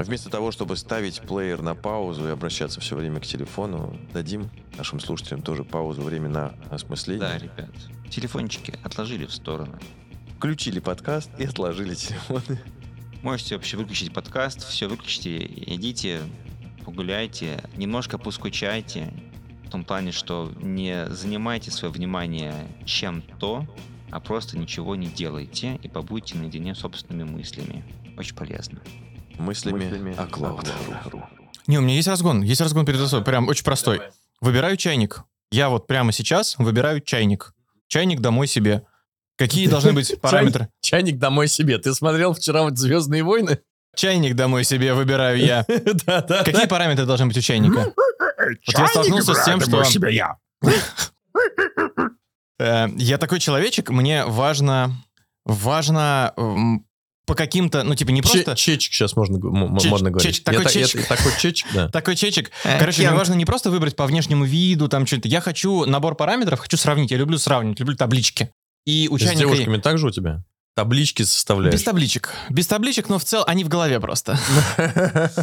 Вместо того, чтобы ставить плеер на паузу и обращаться все время к телефону, дадим нашим слушателям тоже паузу, время на осмысление. Да, ребят. Телефончики отложили в сторону. Включили подкаст и отложили телефоны. Можете вообще выключить подкаст, все выключите, идите, погуляйте, немножко поскучайте, в том плане, что не занимайте свое внимание чем-то, а просто ничего не делайте и побудьте наедине собственными мыслями. Очень полезно. Мыслями, Мыслями о Клауд. Не, у меня есть разгон. Есть разгон перед особой. Прям очень простой. Выбираю чайник. Я вот прямо сейчас выбираю чайник. Чайник домой себе. Какие должны быть параметры? Чайник домой себе. Ты смотрел вчера вот «Звездные войны»? Чайник домой себе выбираю я. Да, да. Какие параметры должны быть у чайника? Вот я столкнулся с тем, что... себе я. Э, Я такой человечек, мне важно... Важно м, по каким-то, ну, типа, не просто... Чечек сейчас можно, Чеч- можно говорить. чеч- такой Я та- я- чечек. Такой чечек, да. Такой чечек. Э, Короче, мне важно не просто выбрать по внешнему виду, там что-то. Я хочу набор параметров, хочу сравнить. Я люблю сравнивать, люблю таблички. И у С чайника... девушками так же у тебя? Таблички составляешь? Без табличек. Без табличек, но в целом они в голове просто.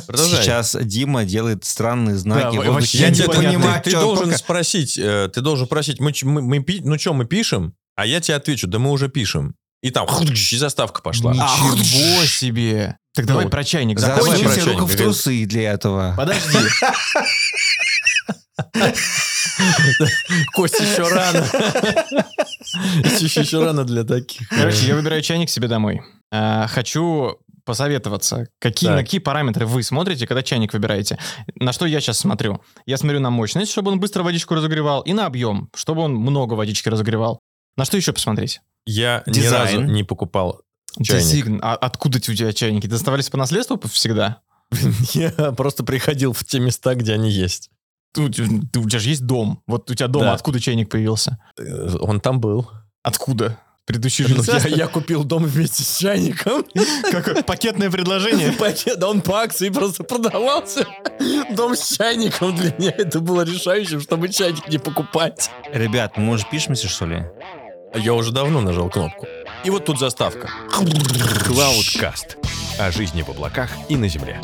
Продолжай. Сейчас Дима делает странные знаки. Да, я не непонятно. понимаю, ты чё должен пока- спросить, э, ты должен спросить, мы, мы, мы ну что, мы пишем? А я тебе отвечу, да мы уже пишем. И там и заставка пошла. Ничего себе. Так давай Ну, про чайник давай про Засуньте руку чайник, в трусы для этого. Подожди. Кость, еще рано. Еще рано для таких. Короче, я выбираю чайник себе домой. А, Хочу посоветоваться. Какие, на какие параметры вы смотрите, когда чайник выбираете? На что я сейчас смотрю? Я смотрю на мощность, чтобы он быстро водичку разогревал, и на объем, чтобы он много водички разогревал. На что еще посмотреть? Я ни Дизайн. разу не покупал чайник. Дизайн. А откуда у тебя чайники? Доставались по наследству всегда? Я просто приходил в те места, где они есть. У тебя же есть дом. Вот у тебя дома Да. откуда чайник появился? Э, Он там был. Откуда? Предыдущий Ну, я, я купил дом вместе с чайником. Какое пакетное предложение? Пакет, он по акции просто продавался. Дом с чайником для меня это было решающим, чтобы чайник не покупать. Ребят, мы уже пишемся, что ли? Я уже давно нажал кнопку. И вот тут заставка. Cloudcast. О жизни в облаках и на земле.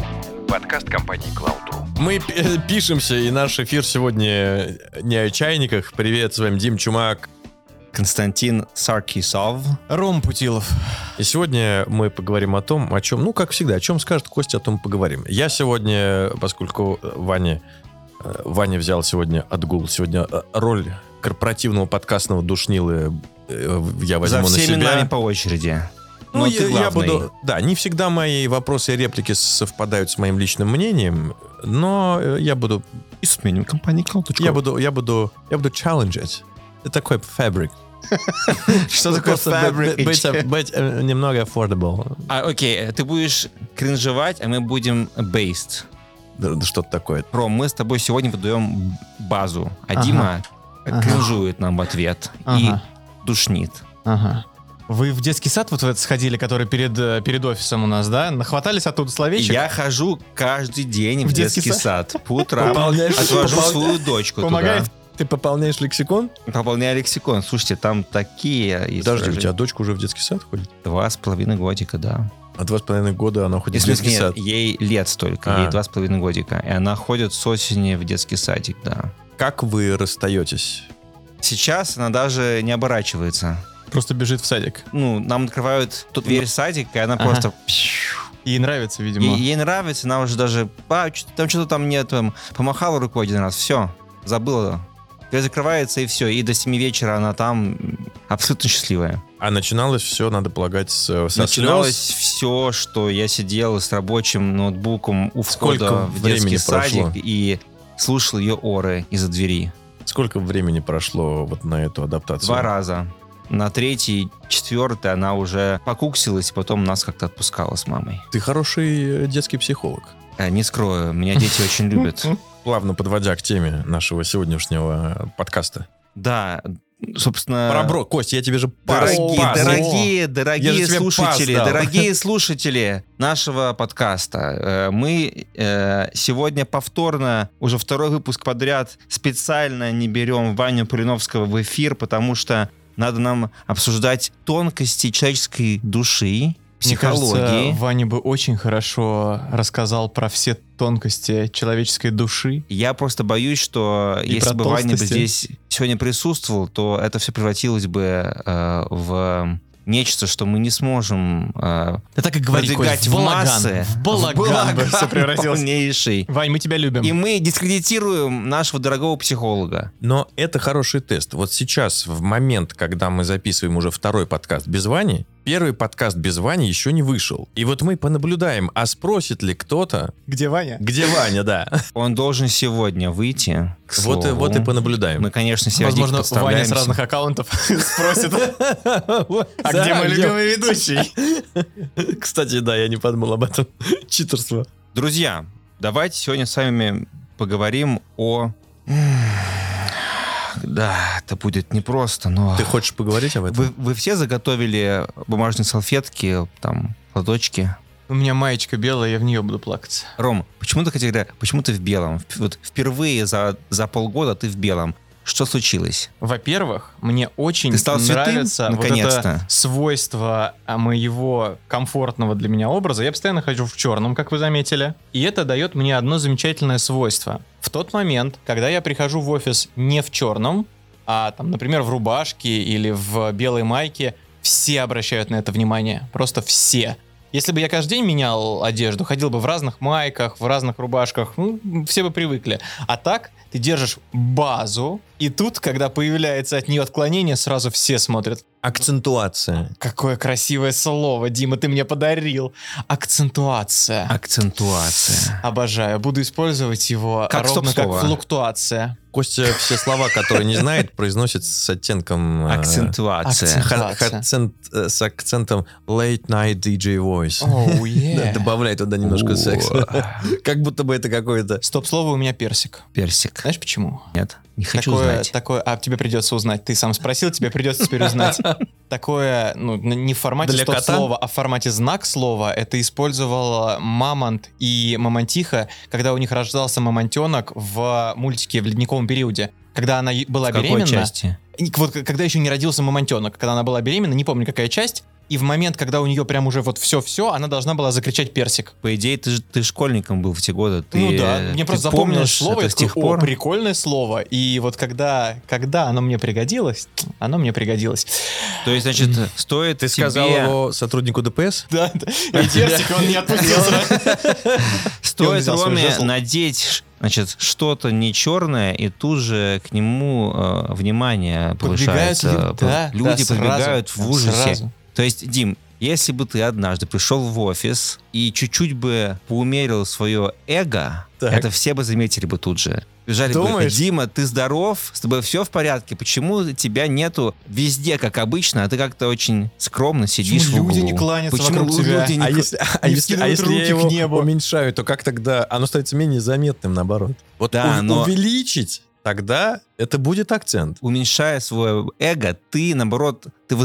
Подкаст компании Cloud.ru. Мы э, пишемся, и наш эфир сегодня не о чайниках. Привет, с вами Дим Чумак. Константин Саркисов. Ром Путилов. И сегодня мы поговорим о том, о чем, ну, как всегда, о чем скажет Костя, о том поговорим. Я сегодня, поскольку Ваня, э, Ваня взял сегодня отгул, сегодня э, роль корпоративного подкастного душнилы э, я возьму За на всеми себя. нами по очереди. Ну, Но я, ты я главный. буду... Да, не всегда мои вопросы и реплики совпадают с моим личным мнением, но э, я буду... И с меню компании Cloud.ru. Я буду... Я буду... Я буду challenge Это такой fabric. Что такое Просто fabric? быть- э, немного affordable. А, окей, ты будешь кринжевать, а мы будем based. Что-то такое. Ром, мы с тобой сегодня выдаем базу, а. Дима Ага. кринжует нам в ответ Ага. и душнит. Ага. Вы в детский сад вот в этот сходили, который перед, э, перед офисом у нас, да? Нахватались оттуда словечек? Я хожу каждый день в, В детский детский, сад. По утрам Пополняешь- отвожу попол- свою дочку Помогает? Ты пополняешь лексикон? туда. Пополняю лексикон. Слушайте, там такие... Подожди, у тебя дочка уже в детский сад ходит? Два с половиной годика, да. А два с половиной года она ходит Если в детский нет, сад. ей лет столько, А. ей два с половиной годика. И она ходит с осени в детский садик, да. Как вы расстаетесь? Сейчас она даже не оборачивается. Просто бежит в садик. Ну, нам открывают тут дверь в садик, и она Ага. просто... Ей нравится, Ей, видимо. ей нравится, она уже даже... «А, там что-то там нет, там, помахала рукой один раз, все, забыла. Дверь закрывается, и все. И до 7 вечера она там абсолютно счастливая. А начиналось все, надо полагать, с, со Начиналось слез. все, что я сидел с рабочим ноутбуком у Сколько входа в времени детский прошло? садик и слушал ее оры из-за двери. Сколько времени прошло вот на эту адаптацию? Два раза. На третий, четвертый она уже покуксилась, потом нас как-то отпускала с мамой. Ты хороший э, детский психолог. Э, Не скрою, меня дети очень любят. Плавно подводя к теме нашего сегодняшнего э, подкаста. Да, собственно... Про бро, Кость, я тебе же пас, Дорогие, пас. дорогие, дорогие слушатели, пас дал. дорогие слушатели нашего подкаста, э, мы э, сегодня повторно, уже второй выпуск подряд, специально не берем Ваню Пуриновского в эфир, потому что надо нам обсуждать тонкости человеческой души, Мне кажется, психологии. Ваня бы очень хорошо рассказал про все тонкости человеческой души. Я просто боюсь, что И если бы Ваня бы здесь сегодня присутствовал, то это все превратилось бы э, в нечто, что мы не сможем э, Да так и говори, продвигать Кость, в в балаган. массы. В балаган бы все превратилось. полнейший. Вань, мы тебя любим. И мы дискредитируем нашего дорогого психолога. Но это хороший тест. Вот сейчас, в момент, когда мы записываем уже второй подкаст без Вани, первый подкаст без Вани еще не вышел. И вот мы понаблюдаем, а спросит ли кто-то, Где Ваня? где Ваня, да. Он должен сегодня выйти. к Вот и, слову. вот и понаблюдаем. Мы, конечно, себя Возможно, Ваня с разных аккаунтов спросит, а где мой любимый ведущий? Кстати, да, я не подумал об этом. Читерство. Друзья, давайте сегодня с вами поговорим о... Да, это будет непросто, но... Ты хочешь поговорить об этом? Вы, вы все заготовили бумажные салфетки, там, платочки? У меня маечка белая, я в нее буду плакаться. Ром, почему ты хотел, почему ты в белом? Вот впервые за, за полгода ты в белом. Что случилось? Во-первых, мне очень святым? нравится вот это свойство а, моего комфортного для меня образа. Я постоянно хожу в черном, как вы заметили. И это дает мне одно замечательное свойство. В тот момент, когда я прихожу в офис не в черном, а там, например, в рубашке или в белой майке, все обращают на это внимание. Просто все. Если бы я каждый день менял одежду, ходил бы в разных майках, в разных рубашках, ну, все бы привыкли. А так ты держишь базу, и тут, когда появляется от нее отклонение, сразу все смотрят. Акцентуация. Какое красивое слово, Дима, ты мне подарил. Акцентуация. Акцентуация. Обожаю. Буду использовать его Как ровно как флуктуация. Костя все слова, которые не знает, произносит с оттенком... э, Акцентуация. акцент. э, с акцентом late night DJ voice. Е. Добавляй туда немножко секса. Как будто бы это какое-то... Стоп-слово у меня персик. Персик. Знаешь почему? Нет, не хочу такое, знать. такое, а тебе придется узнать. Ты сам спросил, тебе придется теперь узнать. Такое, ну, не в формате Для стоп-слова, а в формате знак слова. Это использовал Мамонт и Мамонтиха, когда у них рождался мамонтенок в мультике в ледниковом периоде. Когда она была В какой беременна. части? Вот когда еще не родился мамонтенок, когда она была беременна, не помню какая часть. И в момент, когда у нее прям уже вот все-все, она должна была закричать персик. По идее, ты, ты школьником был в те годы. Ты, ну да, мне ты просто запомнилось слово, это с тех такой, пор. о, прикольное слово. И вот когда, когда оно мне пригодилось, оно мне пригодилось. То есть, значит, стоит Ты тебе- сказал его сотруднику ДПС? Да, да. И персик он не отпустил сразу. Стоит Роме надеть, значит, что-то не черное, и тут же к нему э, внимание Подбегают повышается. люди, да, Люди да, сразу, подбегают в да, ужасе. сразу. То есть, Дим, если бы ты однажды пришел в офис и чуть-чуть бы поумерил свое эго, Так. это все бы заметили бы тут же. Бежали бы, Думаешь? Дима, ты здоров, с тобой все в порядке, почему тебя нету везде, как обычно, а ты как-то очень скромно сидишь Почему в люди углу? не кланятся Почему вокруг тебя? люди не А если, а Не если, а если я руки к его небу. уменьшаю, то как тогда оно становится менее заметным, наоборот? Вот Да, ув- но- увеличить, тогда это будет акцент. уменьшая свое эго, ты, наоборот, ты,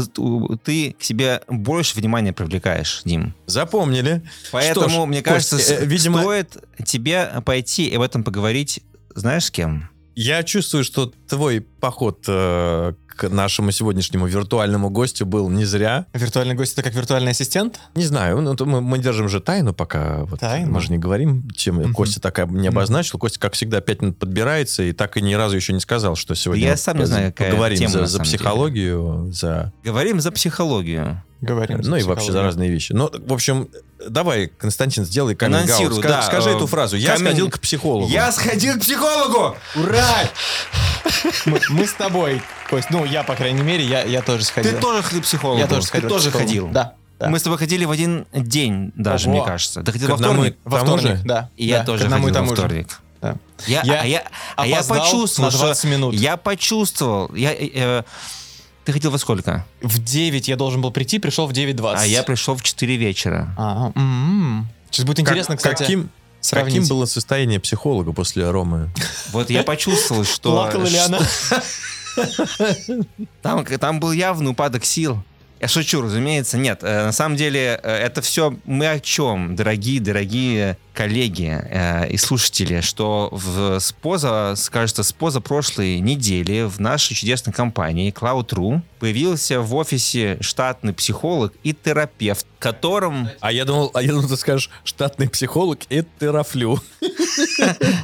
ты к себе больше внимания привлекаешь, Дим. Запомнили. Поэтому, Что ж, мне Кость, кажется, э, с- видимо- стоит тебе пойти и об этом поговорить, знаешь, с кем? Я чувствую, что твой поход э, к нашему сегодняшнему виртуальному гостю был не зря. Виртуальный гость это как виртуальный ассистент? Не знаю, ну, мы, мы держим же тайну пока. Вот, Тайну? Мы же не говорим, чем Мгм. Костя так и не обозначил. Костя, как всегда, пять минут подбирается и так и ни разу еще не сказал, что сегодня Я сам не знаю, какая поговорим тема за, за самом деле. психологию, за Говорим за психологию. Говорим. ну и вообще за разные вещи. Ну, в общем, давай, Константин, сделай каминг Анонсируй, Ска- да, Скажи э, эту фразу. Я камин- сходил к психологу. Я сходил к психологу! Ура! Мы, мы с тобой, Кость, ну я, по крайней мере, я, я тоже сходил. Ты тоже ходил к психологу. я тоже Ты сходил. к тоже ходил. Да. да. Мы с тобой ходили в один день даже, Ого. мне кажется. Ты ходил во вторник? Во вторник, да. И я да, тоже ходил во вторник. Да. Я, Я а я, а я опоздал почувствовал, на 20 что минут. я почувствовал. Я, э, э, ты ходил во сколько? В 9 я должен был прийти, пришел в 9.20. А я пришел в 4 вечера. А, м-м. Сейчас будет Как- интересно, кстати, каким, сравнить. каким было состояние психолога после Ромы? Вот я почувствовал, что... Плакала ли она? Там, там был явный упадок сил. Я шучу, разумеется, нет. Э, На самом деле, э, это все мы о чем, дорогие, дорогие коллеги э, и слушатели, что в, с поза, кажется, с поза прошлой недели в нашей чудесной компании Cloud.ru появился в офисе штатный психолог и терапевт, которым... А я думал, а я думал, ты скажешь, штатный психолог и терафлю.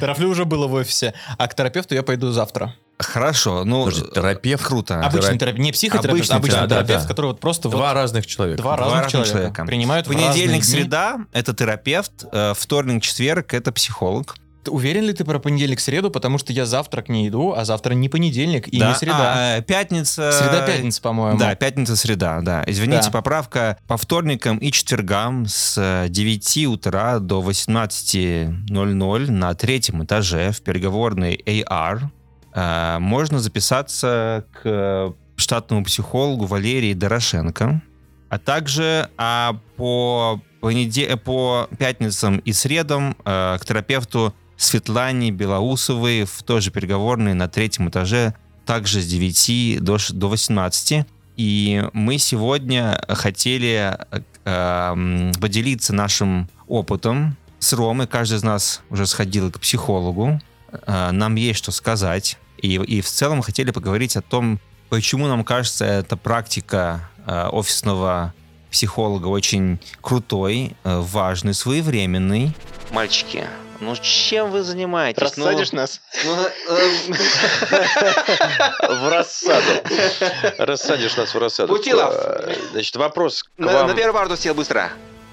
Терафлю уже было в офисе, а к терапевту я пойду завтра. Хорошо, ну... Подожди, терапевт? Круто. Обычный терапевт, не психотерапевт, Обычный обычный терапевт, терапевт, да. который вот просто Два вот разных человека. два разных разных человека, человека. принимают в Понедельник, среда — это терапевт, э, вторник, четверг — это психолог. Ты уверен ли ты про понедельник, среду? Потому что я завтра к ней иду, а завтра не понедельник и Да, не среда. а, э, пятница... Среда-пятница, по-моему. Да, пятница-среда, да. Извините, Да. поправка по вторникам и четвергам с э, 9 утра до 18.00 на третьем этаже в переговорной AR э, можно записаться к штатному психологу Валерии Дорошенко, а также а, по, понеде- э, по пятницам и средам э, к терапевту Светлане Белоусовой в той же переговорной на третьем этаже также с 9 до, до 18. И мы сегодня хотели э, м, поделиться нашим опытом с Ромой. Каждый из нас уже сходил к психологу. Э, Нам есть что сказать. И, и в целом хотели поговорить о том, почему нам кажется эта практика э, офисного психолога очень крутой, э, важный, своевременный. Мальчики, ну чем вы занимаетесь? Рассадишь нас? В рассаду. Рассадишь нас в рассаду. Путилов. Э, Значит, вопрос к На, вам. на первую парту сел быстро.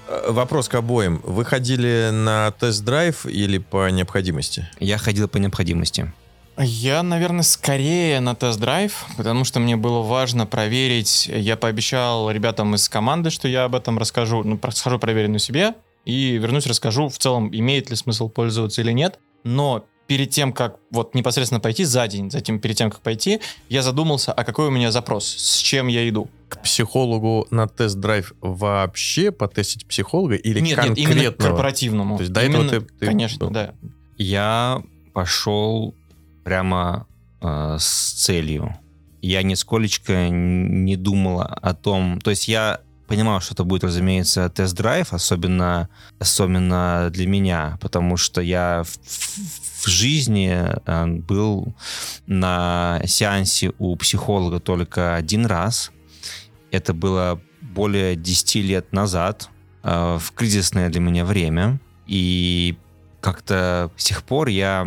Э, Вопрос к обоим. Вы ходили на тест-драйв или по необходимости? Я ходил по необходимости. Я, наверное, скорее на тест-драйв, потому что мне было важно проверить. Я пообещал ребятам из команды, что я об этом расскажу. Ну, про- схожу проверю на себе и вернусь, расскажу в целом, имеет ли смысл пользоваться или нет. Но перед тем, как вот непосредственно пойти за день, затем перед тем, как пойти, я задумался, а какой у меня запрос, с чем я иду. К психологу на тест-драйв вообще потестить психолога или нет, нет, конкретного? именно к корпоративному. То есть до этого Именно- ты- ты Конечно, был. да. Я пошел прямо э, с целью. Я нисколечко не думал о том... То есть я понимал, что это будет, разумеется, тест-драйв, особенно, особенно для меня, потому что я в, в- в жизни э, был на сеансе у психолога только один раз. Это было более 10 лет назад, э, в кризисное для меня время. И как-то с тех пор я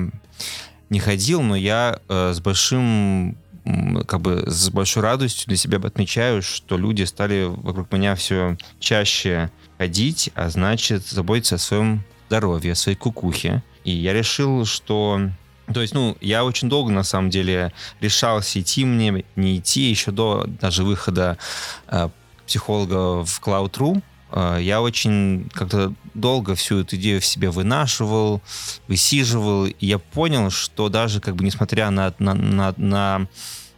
не ходил, но я э, с большим как бы с большой радостью для себя отмечаю, что люди стали вокруг меня все чаще ходить, а значит заботиться о своем здоровье, о своей кукухе. И я решил, что... То есть, ну, я очень долго, на самом деле, решался идти мне, не идти, еще до даже выхода э, психолога в Cloud.ru. Э, я очень как-то долго всю эту идею в себе вынашивал, высиживал, и я понял, что даже как бы несмотря на, на, на, на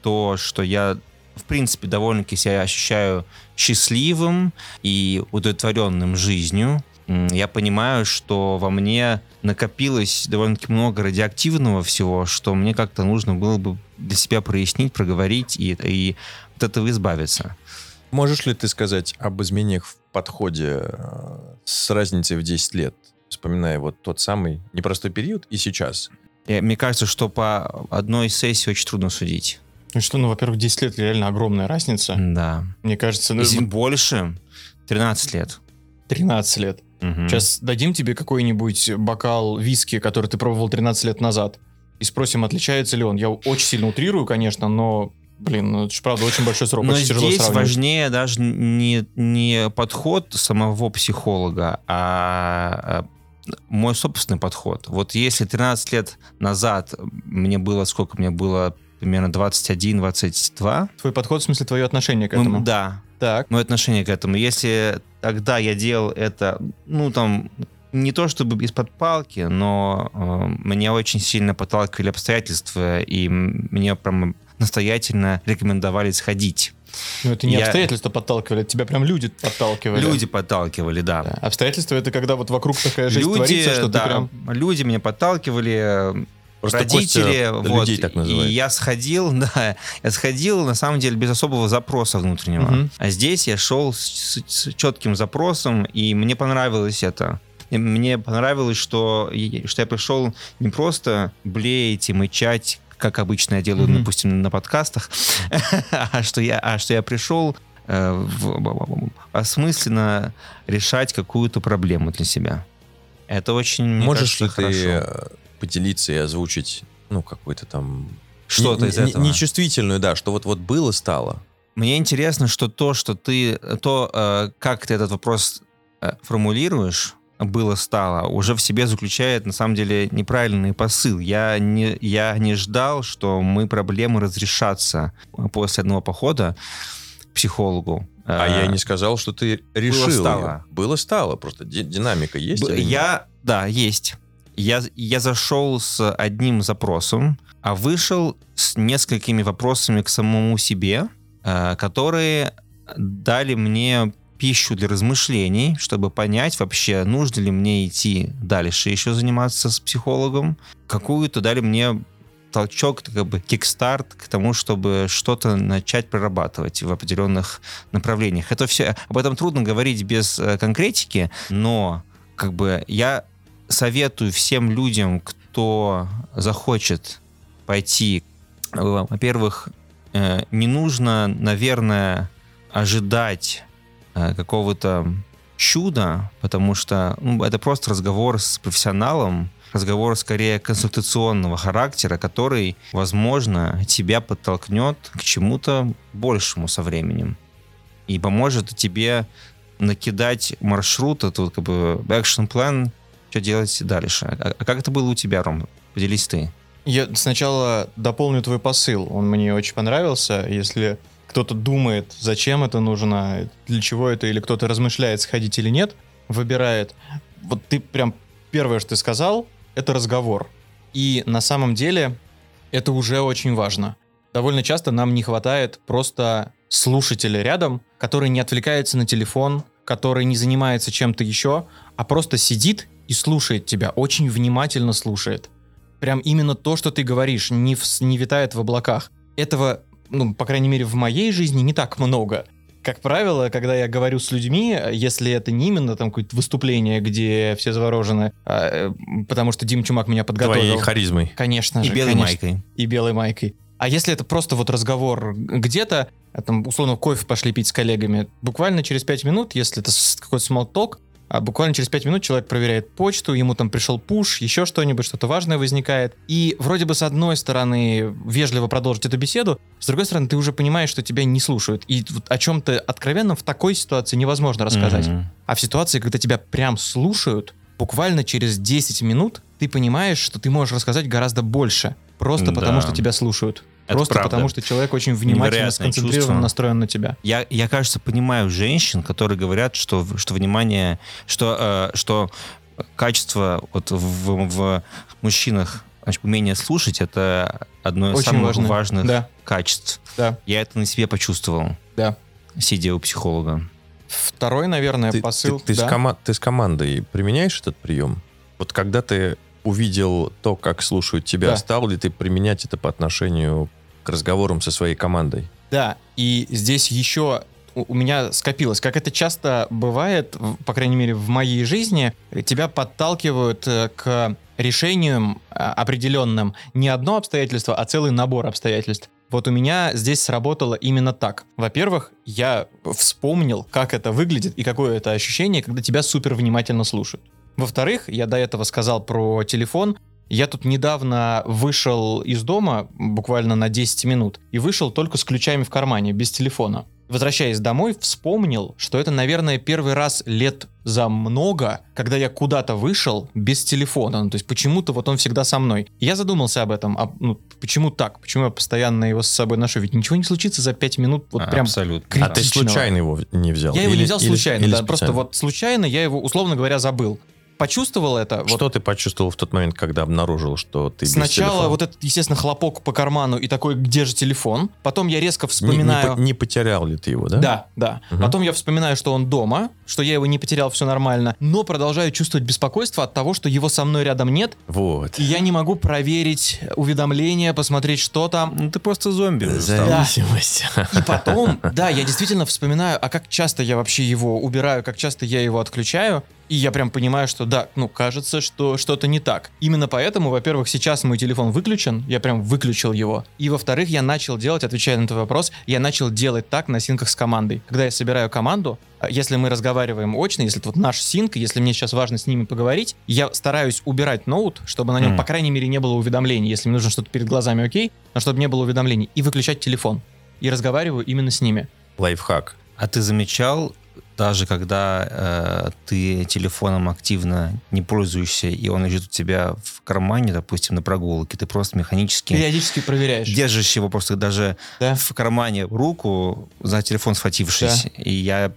то, что я в принципе довольно-таки себя ощущаю счастливым и удовлетворенным жизнью, я понимаю, что во мне накопилось довольно-таки много радиоактивного всего, что мне как-то нужно было бы для себя прояснить, проговорить и, и от этого избавиться. Можешь ли ты сказать об изменениях в подходе э, с разницей в 10 лет? Вспоминая вот тот самый непростой период и сейчас. И мне кажется, что по одной сессии очень трудно судить. Ну что, ну, во-первых, 10 лет реально огромная разница. Да. Мне кажется, ну, Если больше, 13 лет. 13 лет. Мгм. Сейчас дадим тебе какой-нибудь бокал виски, который ты пробовал 13 лет назад, и спросим, отличается ли он. Я очень сильно утрирую, конечно, но, блин, ну это же правда очень большой срок, Но очень тяжело здесь сравнивать. важнее даже не, не подход самого психолога, а а, мой собственный подход. Вот если 13 лет назад мне было, сколько мне было, примерно 21-22, Твой подход, в смысле, твое отношение к ну, этому. да, Так. мое отношение к этому. Если тогда я делал это, ну, там, не то чтобы из-под палки, но э, меня очень сильно подталкивали обстоятельства, и мне прям настоятельно рекомендовали сходить. Ну, это не Я- обстоятельства подталкивали, это тебя прям люди подталкивали. Люди подталкивали, да. Да. Обстоятельства это когда вот вокруг такая жизнь Люди, творится, что да, ты прям... люди меня подталкивали. Просто родители, вот, людей так и я сходил, да, я сходил, на самом деле, без особого запроса внутреннего. Мгм. А здесь я шел с, с четким запросом, и мне понравилось это. И Мне понравилось, что, что я пришел не просто блеять и мычать, как обычно я делаю, Мгм. допустим, на подкастах, а что я, а что я пришел э, в- осмысленно решать какую-то проблему для себя. Это очень, мне Можешь кажется, ли ты хорошо. э, поделиться и озвучить, ну, какой-то там... Что-то не- из этого. Нечувствительную, да, что вот-вот было, стало. Мне интересно, что то, что ты, то, э, как ты этот вопрос э, формулируешь, было стало, уже в себе заключает на самом деле неправильный посыл. Я не, я не ждал, что мы проблемы разрешатся после одного похода к психологу. А Э, я не сказал, что ты решил. стало. её. Было стало. Просто ди- динамика есть? Б-? Я, да, есть. Я, я зашел с одним запросом, а вышел с несколькими вопросами к самому себе, э, которые дали мне пищу для размышлений, чтобы понять вообще, нужно ли мне идти дальше еще заниматься с психологом. Какую-то дали мне толчок, как бы кикстарт к тому, чтобы что-то начать прорабатывать в определенных направлениях. Это все, об этом трудно говорить без э, конкретики, но как бы я советую всем людям, кто захочет пойти, во-первых, э, не нужно, наверное, ожидать какого-то чуда, потому что ну, это просто разговор с профессионалом, разговор скорее консультационного характера, который, возможно, тебя подтолкнет к чему-то большему со временем и поможет тебе накидать маршрут, этот как бы action план, что делать дальше. А, а как это было у тебя, Ром? Поделись ты. Я сначала дополню твой посыл. Он мне очень понравился. Если кто-то думает, зачем это нужно, для чего это, или кто-то размышляет, сходить или нет, выбирает. Вот ты прям первое, что ты сказал, это разговор. И на самом деле это уже очень важно. Довольно часто нам не хватает просто слушателя рядом, который не отвлекается на телефон, который не занимается чем-то еще, а просто сидит и слушает тебя, очень внимательно слушает прям именно то, что ты говоришь, не, в- не витает в облаках. Этого, ну, по крайней мере, в моей жизни не так много. Как правило, когда я говорю с людьми, если это не именно там какое-то выступление, где все заворожены, а, э, потому что Дим Чумак меня подготовил. Твоей харизмой. Конечно И же, белой конечно. майкой. И белой майкой. А если это просто вот разговор где-то, там, условно, кофе пошли пить с коллегами, буквально через 5 минут, если это какой-то смолток, а буквально через 5 минут человек проверяет почту, ему там пришел пуш, еще что-нибудь, что-то важное возникает. И вроде бы с одной стороны вежливо продолжить эту беседу, с другой стороны ты уже понимаешь, что тебя не слушают. И вот о чем-то откровенном в такой ситуации невозможно рассказать. Мгм. А в ситуации, когда тебя прям слушают, буквально через 10 минут ты понимаешь, что ты можешь рассказать гораздо больше. Просто Да. потому, что тебя слушают. Это просто правда. потому, что человек очень внимательно Невероятное сконцентрирован, чувство. настроен на тебя. Я, я, кажется, понимаю женщин, которые говорят, что, что внимание, что, э, что качество вот в, в мужчинах, значит, умение слушать, это одно из Очень самых важно. важных Да, качеств. да, Я это на себе почувствовал, да. сидя у психолога. Второй, наверное, Ты, посыл. ты- ты с да. кома- ты с командой применяешь этот прием? Вот когда ты увидел то, как слушают тебя, Да. стал ли ты применять это по отношению к разговорам со своей командой? Да, и здесь еще у меня скопилось, как это часто бывает, по крайней мере, в моей жизни, тебя подталкивают э, к решениям а, определенным не одно обстоятельство, а целый набор обстоятельств. Вот у меня здесь сработало именно так. Во-первых, я вспомнил, как это выглядит и какое это ощущение, когда тебя супер внимательно слушают. Во-вторых, я до этого сказал про телефон. Я тут недавно вышел из дома, буквально на 10 минут, и вышел только с ключами в кармане, без телефона. Возвращаясь домой, вспомнил, что это, наверное, первый раз лет за много, когда я куда-то вышел без телефона. Ну, то есть почему-то вот он всегда со мной. Я задумался об этом. а, ну, почему так? Почему я постоянно его с собой ношу? Ведь ничего не случится за 5 минут. Вот прям Абсолютно. А ты критичного. случайно его не взял? я его не Или- взял или- случайно, или да, просто специально? вот случайно я его, условно говоря, забыл. Почувствовал это. вот Что ты почувствовал в тот момент, когда обнаружил, что ты Сначала вот этот, естественно, хлопок по карману и такой, где же телефон? Потом я резко Не- не вспоминаю... по- Не, потерял ли ты его, да? Да, да. Мгм. Потом я вспоминаю, что он дома, что я его не потерял, все нормально, но продолжаю чувствовать беспокойство от того, что его со мной рядом нет, Вот. и я не могу проверить уведомления, посмотреть, что там. Ну, ты просто зомби стал. Зависимость. И потом, да, я действительно вспоминаю, а как часто я вообще его убираю, как часто я его отключаю, и я прям понимаю, что да, ну, кажется, что что-то не так. Именно поэтому, во-первых, сейчас мой телефон выключен, я прям выключил его. И во-вторых, я начал делать, отвечая на твой вопрос, я начал делать так на синках с командой. Когда я собираю команду, а, если мы разговариваем очно, если это вот наш синк, если мне сейчас важно с ними поговорить, я стараюсь убирать ноут, чтобы на нем, Мгм. по крайней мере, не было уведомлений. Если мне нужно что-то перед глазами, окей, но чтобы не было уведомлений. И выключать телефон. И разговариваю именно с ними. Лайфхак. А ты замечал, даже когда э, ты телефоном активно не пользуешься, и он лежит у тебя в кармане, допустим, на прогулке, ты просто механически Периодически проверяешь. держишь его просто даже Да. в кармане руку за телефон схватившись. И я,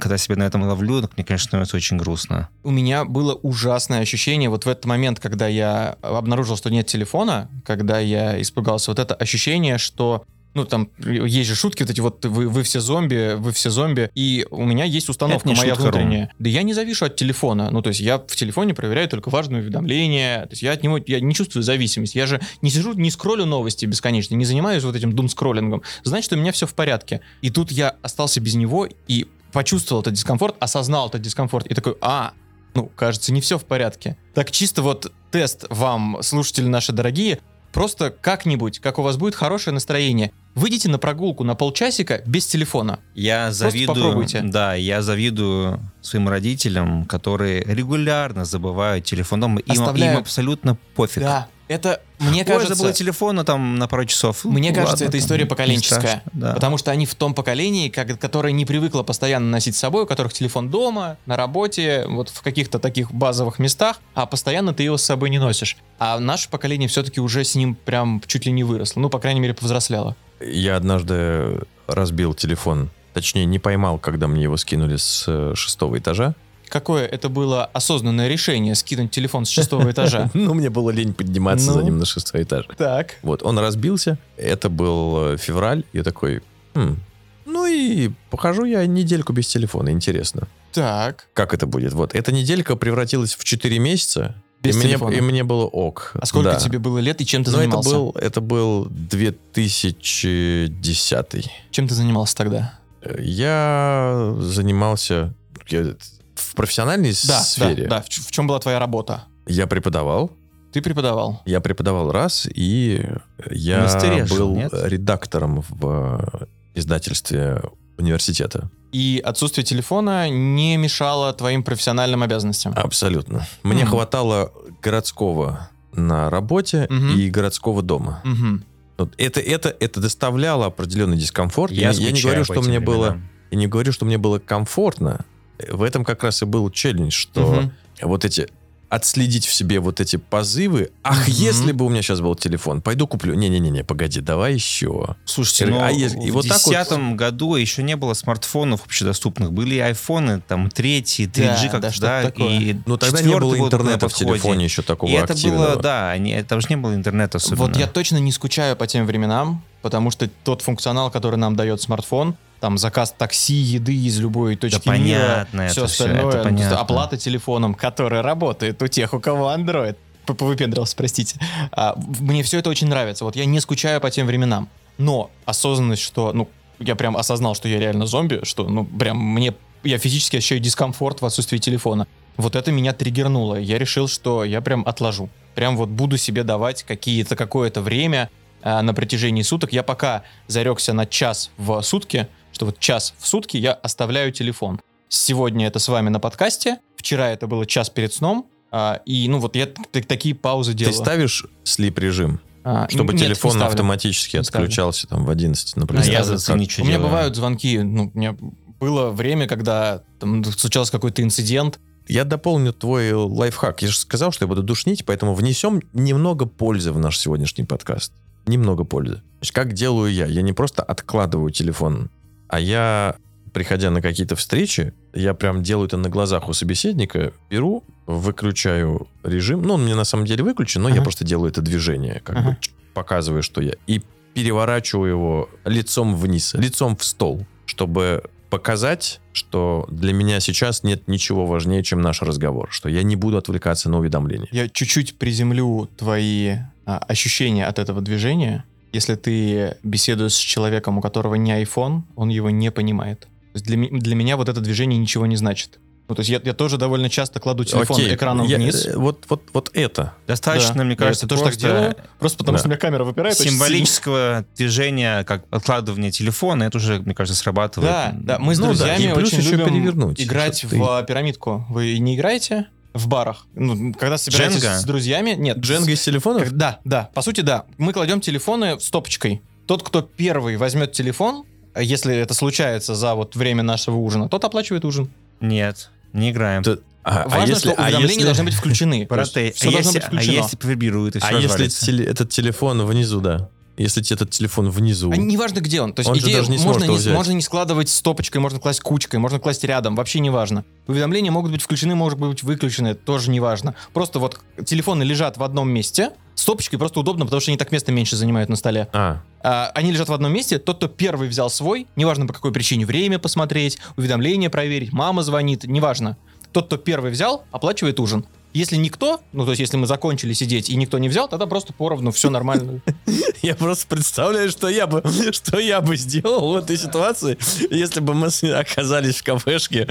когда себя на этом ловлю, так мне, конечно, становится очень грустно. У меня было ужасное ощущение вот в этот момент, когда я обнаружил, что нет телефона, когда я испугался, вот это ощущение, что ну, там есть же шутки, вот эти вот вы, вы все зомби, вы все зомби, и у меня есть установка Это не моя шутка, Ром. внутренняя. Да я не завишу от телефона, ну, то есть я в телефоне проверяю только важные уведомления, то есть я от него, я не чувствую зависимость, я же не сижу, не скроллю новости бесконечно, не занимаюсь вот этим дум-скроллингом, значит, у меня все в порядке. И тут я остался без него и почувствовал этот дискомфорт, осознал этот дискомфорт и такой, а, ну, кажется, не все в порядке. Так чисто вот тест вам, слушатели наши дорогие, просто как-нибудь, как у вас будет хорошее настроение, выйдите на прогулку на полчасика без телефона. Я Просто завидую, попробуйте. да, я завидую своим родителям, которые регулярно забывают телефон дома. Им, им абсолютно пофиг. Да, это, мне Ой, кажется... забыла телефон, ну, там на пару часов. Мне Ну, кажется, ладно, это там, история поколенческая. страшно, да. Потому что они в том поколении, как- которое не привыкло постоянно носить с собой, у которых телефон дома, на работе, вот в каких-то таких базовых местах, а постоянно ты его с собой не носишь. А наше поколение все-таки уже с ним прям чуть ли не выросло. Ну, по крайней мере, повзрослело. Я однажды разбил телефон. Точнее, не поймал, когда мне его скинули с э, шестого этажа. Какое это было осознанное решение скинуть телефон с шестого этажа? Ну, мне было лень подниматься за Ну. ним на шестой этаж. Так. Вот, он разбился. Это был э, февраль. Я такой, «Хм, ну и похожу я недельку без телефона. Интересно, Так. как это будет. Вот, эта неделька превратилась в 4 месяца. Без и, мне, телефона. и мне было ок. А сколько Да. тебе было лет и чем ты Ну, это занимался? был, это был 2010. Чем ты занимался тогда? Я занимался я в профессиональной Да, сфере. да, да. В, в чем была твоя работа? Я преподавал. Ты преподавал. Я преподавал раз, и я Мастерешил, был нет? редактором в э, издательстве университета. И отсутствие телефона не мешало твоим профессиональным обязанностям. Абсолютно. Мне Мгм. хватало городского на работе Мгм. и городского дома. Мгм. Вот это, это, это доставляло определенный дискомфорт. Я, Я, я не говорю, что мне было, временам. я не говорю, что мне было комфортно. В этом как раз и был челлендж, что Мгм. вот эти отследить в себе вот эти позывы. Ах, Мгм. если бы у меня сейчас был телефон, пойду куплю. Не-не-не, погоди, давай еще. Слушайте, А ну, если- и в вот так вот- 2010 году еще не было смартфонов общедоступных. Были айфоны, там, третий, 3G, Да, как-то, да, да, такое. и Ну тогда не четвертый было интернета в телефоне еще такого И это активного. было, да, они, там же не было интернета особенно. Вот я точно не скучаю по тем временам, потому что тот функционал, который нам дает смартфон, там заказ такси, еды из любой точки Да мира, понятно все это остальное, это ну, понятно. оплата телефоном, который работает у тех, у кого Android. Повыпендрился, простите. А, мне все это очень нравится. Вот я не скучаю по тем временам. Но осознанность, что, ну, я прям осознал, что я реально зомби, что, ну, прям мне, я физически ощущаю дискомфорт в отсутствии телефона. Вот это меня триггернуло. Я решил, что я прям отложу. Прям вот буду себе давать какие-то, какое-то время а, на протяжении суток. Я пока зарекся на час в сутки, что вот час в сутки я оставляю телефон. Сегодня это с вами на подкасте, вчера это было час перед сном, а, и ну вот я такие паузы Ты делаю. ставишь слип-режим, А, чтобы нет, не телефон ставлю. автоматически Не ставлю. отключался там в 11, А например. я ставлю. за Как- ничего У меня делаю. бывают звонки, ну, у меня было время, когда там случался какой-то инцидент. Я дополню твой лайфхак. Я же сказал, что я буду душнить, поэтому внесем немного пользы в наш сегодняшний подкаст. Немного пользы. Значит, как делаю я? Я не просто откладываю телефон, а я, приходя на какие-то встречи, я прям делаю это на глазах у собеседника, беру выключаю режим. Ну, он мне на самом деле выключен, но я Ага. просто делаю это движение, как бы Ага. ч- показываю, что я. И переворачиваю его лицом вниз, лицом в стол, чтобы показать, что для меня сейчас нет ничего важнее, чем наш разговор, что я не буду отвлекаться на уведомления. Я чуть-чуть приземлю твои а, ощущения от этого движения. Если ты беседуешь с человеком, у которого не iPhone, он его не понимает. То есть для, для меня вот это движение ничего не значит. Ну, то есть я, я тоже довольно часто кладу телефон Окей, экраном я- вниз. э, вот, вот, вот это. Достаточно, Да. мне Я кажется, это тоже так просто делаю. Просто потому Да. что у меня камера выпирает. символического движения, как откладывание телефона, это уже, мне кажется, срабатывает. Да, да, мы с Ну да, друзьями и плюс очень еще любим перевернуть, играть ты- в а, пирамидку. Вы не играете в барах? Ну, когда собираетесь Дженга? с друзьями? Нет. Дженга из телефонов? Как- Да, да. По сути, да. Мы кладем телефоны стопочкой. Тот, кто первый возьмет телефон, а если это случается за вот время нашего ужина, тот оплачивает ужин. Нет, не играем. Т- А, а Важно, если, что а уведомления если- должны быть включены. Есть а если, быть а включено. если вибрирует и все А если развалится? теле- этот телефон внизу, да? Если этот телефон внизу. А неважно, где он. То есть Он же идея, даже не можно, не, взять. можно не складывать стопочкой, можно класть кучкой, можно класть рядом, вообще не важно. Уведомления могут быть включены, могут быть выключены, тоже не важно. Просто вот телефоны лежат в одном месте, стопочкой просто удобно, потому что они так места меньше занимают на столе. А, А, они лежат в одном месте, тот, кто первый взял свой, неважно по какой причине, время посмотреть, уведомления проверить, мама звонит, неважно. Тот, кто первый взял, оплачивает ужин. Если никто, ну то есть если мы закончили сидеть и никто не взял, тогда просто поровну, все нормально. я просто представляю, что я бы, что я бы сделал в этой ситуации, если бы мы оказались в кафешке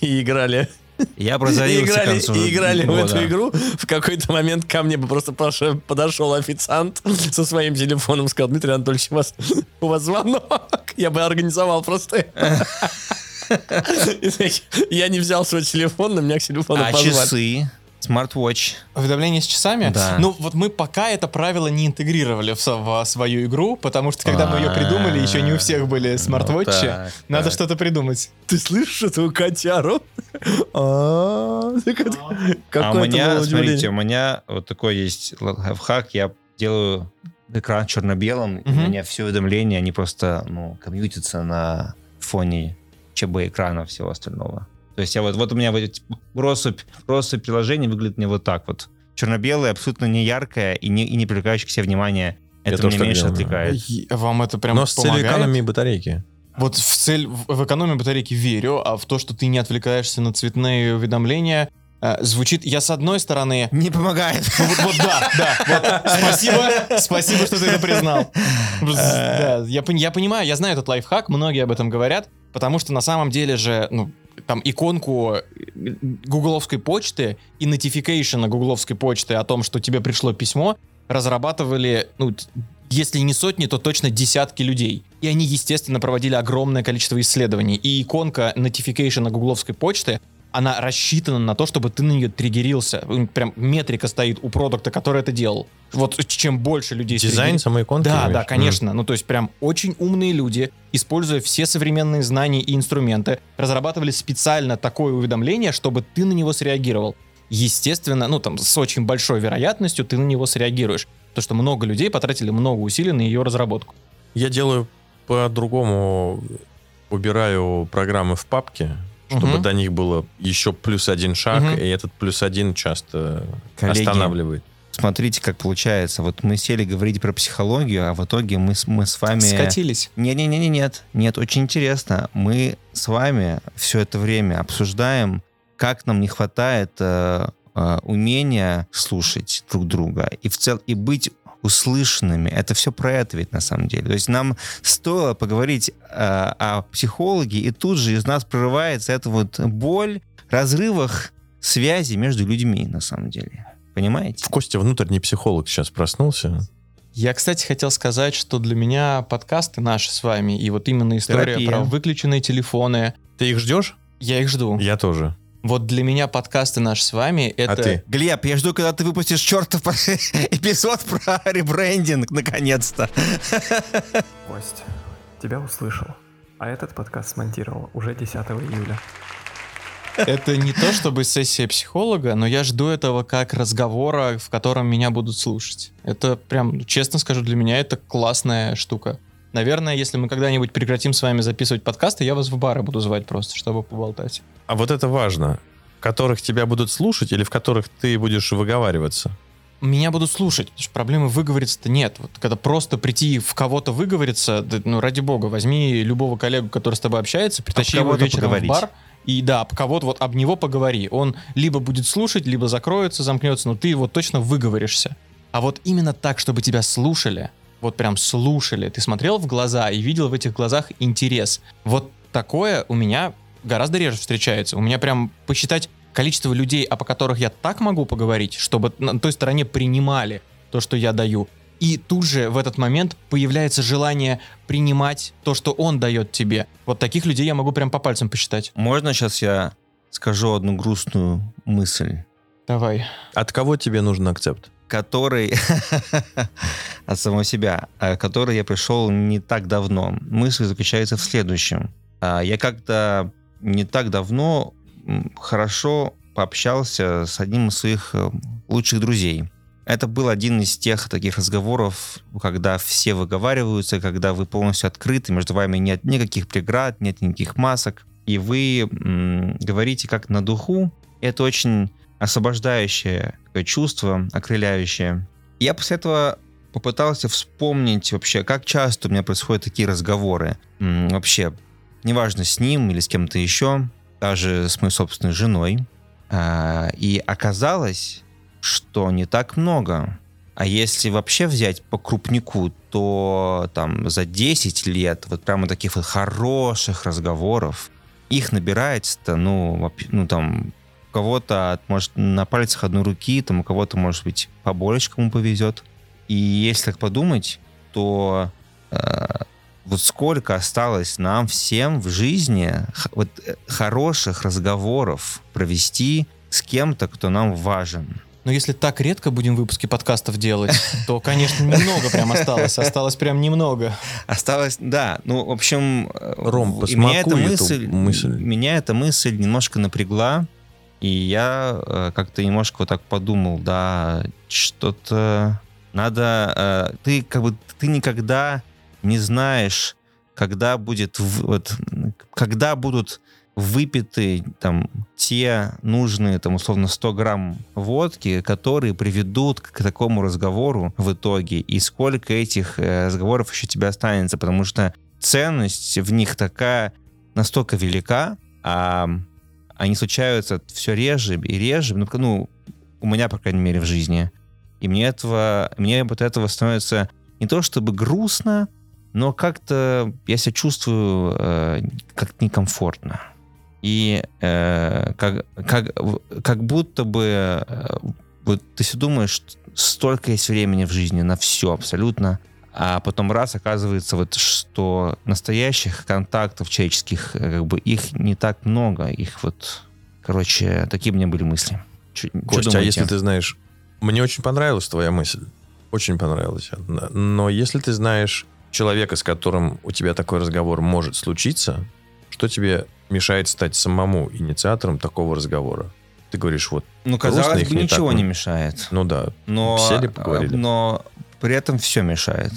и играли, Я и разорился к играли, концу и играли в года. эту игру. В какой-то момент ко мне бы просто подошел официант со своим телефоном, сказал, Дмитрий Анатольевич, у вас, у вас звонок. Я бы организовал просто. Я не взял свой телефон, на меня к телефону А часы? Смарт-вотч. Уведомления с часами? Да. Ну, вот мы пока это правило не интегрировали в, со- в свою игру, потому что когда мы ее придумали, еще не у всех были смарт-вотчи. Ну так, Надо так. что-то придумать. Ты слышишь эту котяру? А, так это- А у какое это меня, было смотрите, удивление. у меня вот такой есть лайфхак. Я делаю экран черно-белым, и у Мгм. меня все уведомления, они просто, ну, комьютятся на фоне ЧБ экрана всего остального. То есть я вот, вот у меня вот россыпь, россыпь приложений выглядит мне вот так вот. Черно-белое, абсолютно не яркое и не, и не привлекающее к себе внимание. Это меня так меньше делаю. отвлекает. Вам это прям Но с целью экономии батарейки. Вот в цель, в, в экономию батарейки верю, а в то, что ты не отвлекаешься на цветные уведомления, э, звучит, я с одной стороны... Не помогает. Ну, вот, вот да, да, вот, спасибо, спасибо, что ты это признал. Да, я, я понимаю, я знаю этот лайфхак, многие об этом говорят, потому что на самом деле же, ну, там иконку э, гугловской почты и notification гугловской почты о том, что тебе пришло письмо, разрабатывали, ну, если не сотни, то точно десятки людей. И они, естественно, проводили огромное количество исследований. И иконка notification гугловской почты, она рассчитана на то, чтобы ты на нее триггерился. Прям метрика стоит у продукта, который это делал. Вот чем больше людей Дизайн самой иконки? да, да, конечно. Ну, то есть прям очень умные люди, используя все современные знания и инструменты, разрабатывали специально такое уведомление, чтобы ты на него среагировал. Естественно, ну там с очень большой вероятностью ты на него среагируешь. То, что много людей потратили много усилий на ее разработку. Я делаю по-другому. Убираю программы в папке, чтобы Мгм. до них было еще плюс один шаг, Мгм. и этот плюс один часто Коллеги, останавливает. Смотрите, как получается. Вот мы сели говорить про психологию, а в итоге мы, с- мы с вами... Скатились. Не-не-не, нет. Нет, очень интересно. Мы с вами все это время обсуждаем, как нам не хватает э, э, умения слушать друг друга и в цел и быть услышанными. Это все про это ведь на самом деле. То есть нам стоило поговорить э, о психологе, и тут же из нас прорывается эта вот боль, разрывах связи между людьми на самом деле. Понимаете? В Косте внутренний психолог сейчас проснулся. Я, кстати, хотел сказать, что для меня подкасты наши с вами, и вот именно история Терапия. про выключенные телефоны, Ты их ждешь? я их жду. Я тоже. Вот для меня подкасты наши с вами, это... А ты? Глеб, я жду, когда ты выпустишь чертов эпизод про ребрендинг, наконец-то. Кость, тебя услышал. А этот подкаст смонтировал уже 10 июля. Это не то чтобы сессия психолога, но я жду этого как разговора, в котором меня будут слушать. Это прям, честно скажу, для меня это классная штука. Наверное, если мы когда-нибудь прекратим с вами записывать подкасты, я вас в бары буду звать просто, чтобы поболтать. А вот это важно. которых тебя будут слушать или в которых ты будешь выговариваться? Меня будут слушать, потому что проблемы выговориться-то нет. Вот когда просто прийти в кого-то выговориться, да, ну, ради бога, возьми любого коллегу, который с тобой общается, притащи его кого-то вечером поговорить. в бар, и да, об кого-то вот об него поговори. Он либо будет слушать, либо закроется, замкнется, но ты его точно выговоришься. А вот именно так, чтобы тебя слушали, вот прям слушали, ты смотрел в глаза и видел в этих глазах интерес. Вот такое у меня гораздо реже встречается. У меня прям посчитать количество людей, о которых я так могу поговорить, чтобы на той стороне принимали то, что я даю. И тут же в этот момент появляется желание принимать то, что он дает тебе. Вот таких людей я могу прям по пальцам посчитать. Можно сейчас я скажу одну грустную мысль? Давай. От кого тебе нужен акцепт? Который от самого себя, а, который я пришел не так давно. Мысль заключается в следующем. А, Я как-то не так давно хорошо пообщался с одним из своих э, лучших друзей. Это был один из тех таких разговоров, когда все выговариваются, когда вы полностью открыты, между вами нет никаких преград, нет никаких масок, и вы м, говорите как на духу. Это очень освобождающее такое чувство, окрыляющее. Я после этого попытался вспомнить вообще, как часто у меня происходят такие разговоры. Вообще, неважно с ним или с кем-то еще, даже с моей собственной женой. А, И оказалось, что не так много. А если вообще взять по крупнику, то там за 10 лет вот прямо таких вот хороших разговоров, их набирается-то, ну, ну там, кого-то, от, может, на пальцах одной руки, там, у кого-то, может быть, побольше кому повезет. И если так подумать, то э, вот сколько осталось нам всем в жизни х- вот, э, хороших разговоров провести с кем-то, кто нам важен. Но если так редко будем выпуски подкастов делать, то, конечно, немного прям осталось. Осталось прям немного. Осталось, да. Ну, в общем, э, Ром, меня эта мысль, мысль. меня эта мысль немножко напрягла, и я э, как-то немножко вот так подумал, да, что-то надо, э, ты как бы ты никогда не знаешь, когда будет, вот, когда будут выпиты там те нужные, там, условно, 100 грамм водки, которые приведут к такому разговору в итоге, и сколько этих э, разговоров еще тебе останется, потому что ценность в них такая настолько велика, а они случаются все реже и реже, ну, ну, у меня, по крайней мере, в жизни. И мне этого, мне от этого становится не то чтобы грустно, но как-то я себя чувствую э, как некомфортно. И э, как, как, как будто бы э, вот ты все думаешь, столько есть времени в жизни на все абсолютно, а потом раз оказывается вот что настоящих контактов человеческих, э, как бы их не так много, их вот, короче, такие у меня были мысли. Чё Костя, а если ты знаешь... Мне очень понравилась твоя мысль. Очень понравилась. Но если ты знаешь человека, с которым у тебя такой разговор может случиться, что тебе мешает стать самому инициатором такого разговора? Ты говоришь, вот, Ну, казалось бы, не ничего так не много. мешает. ну да, Но, Сели, поговорили. э, но при этом все мешает.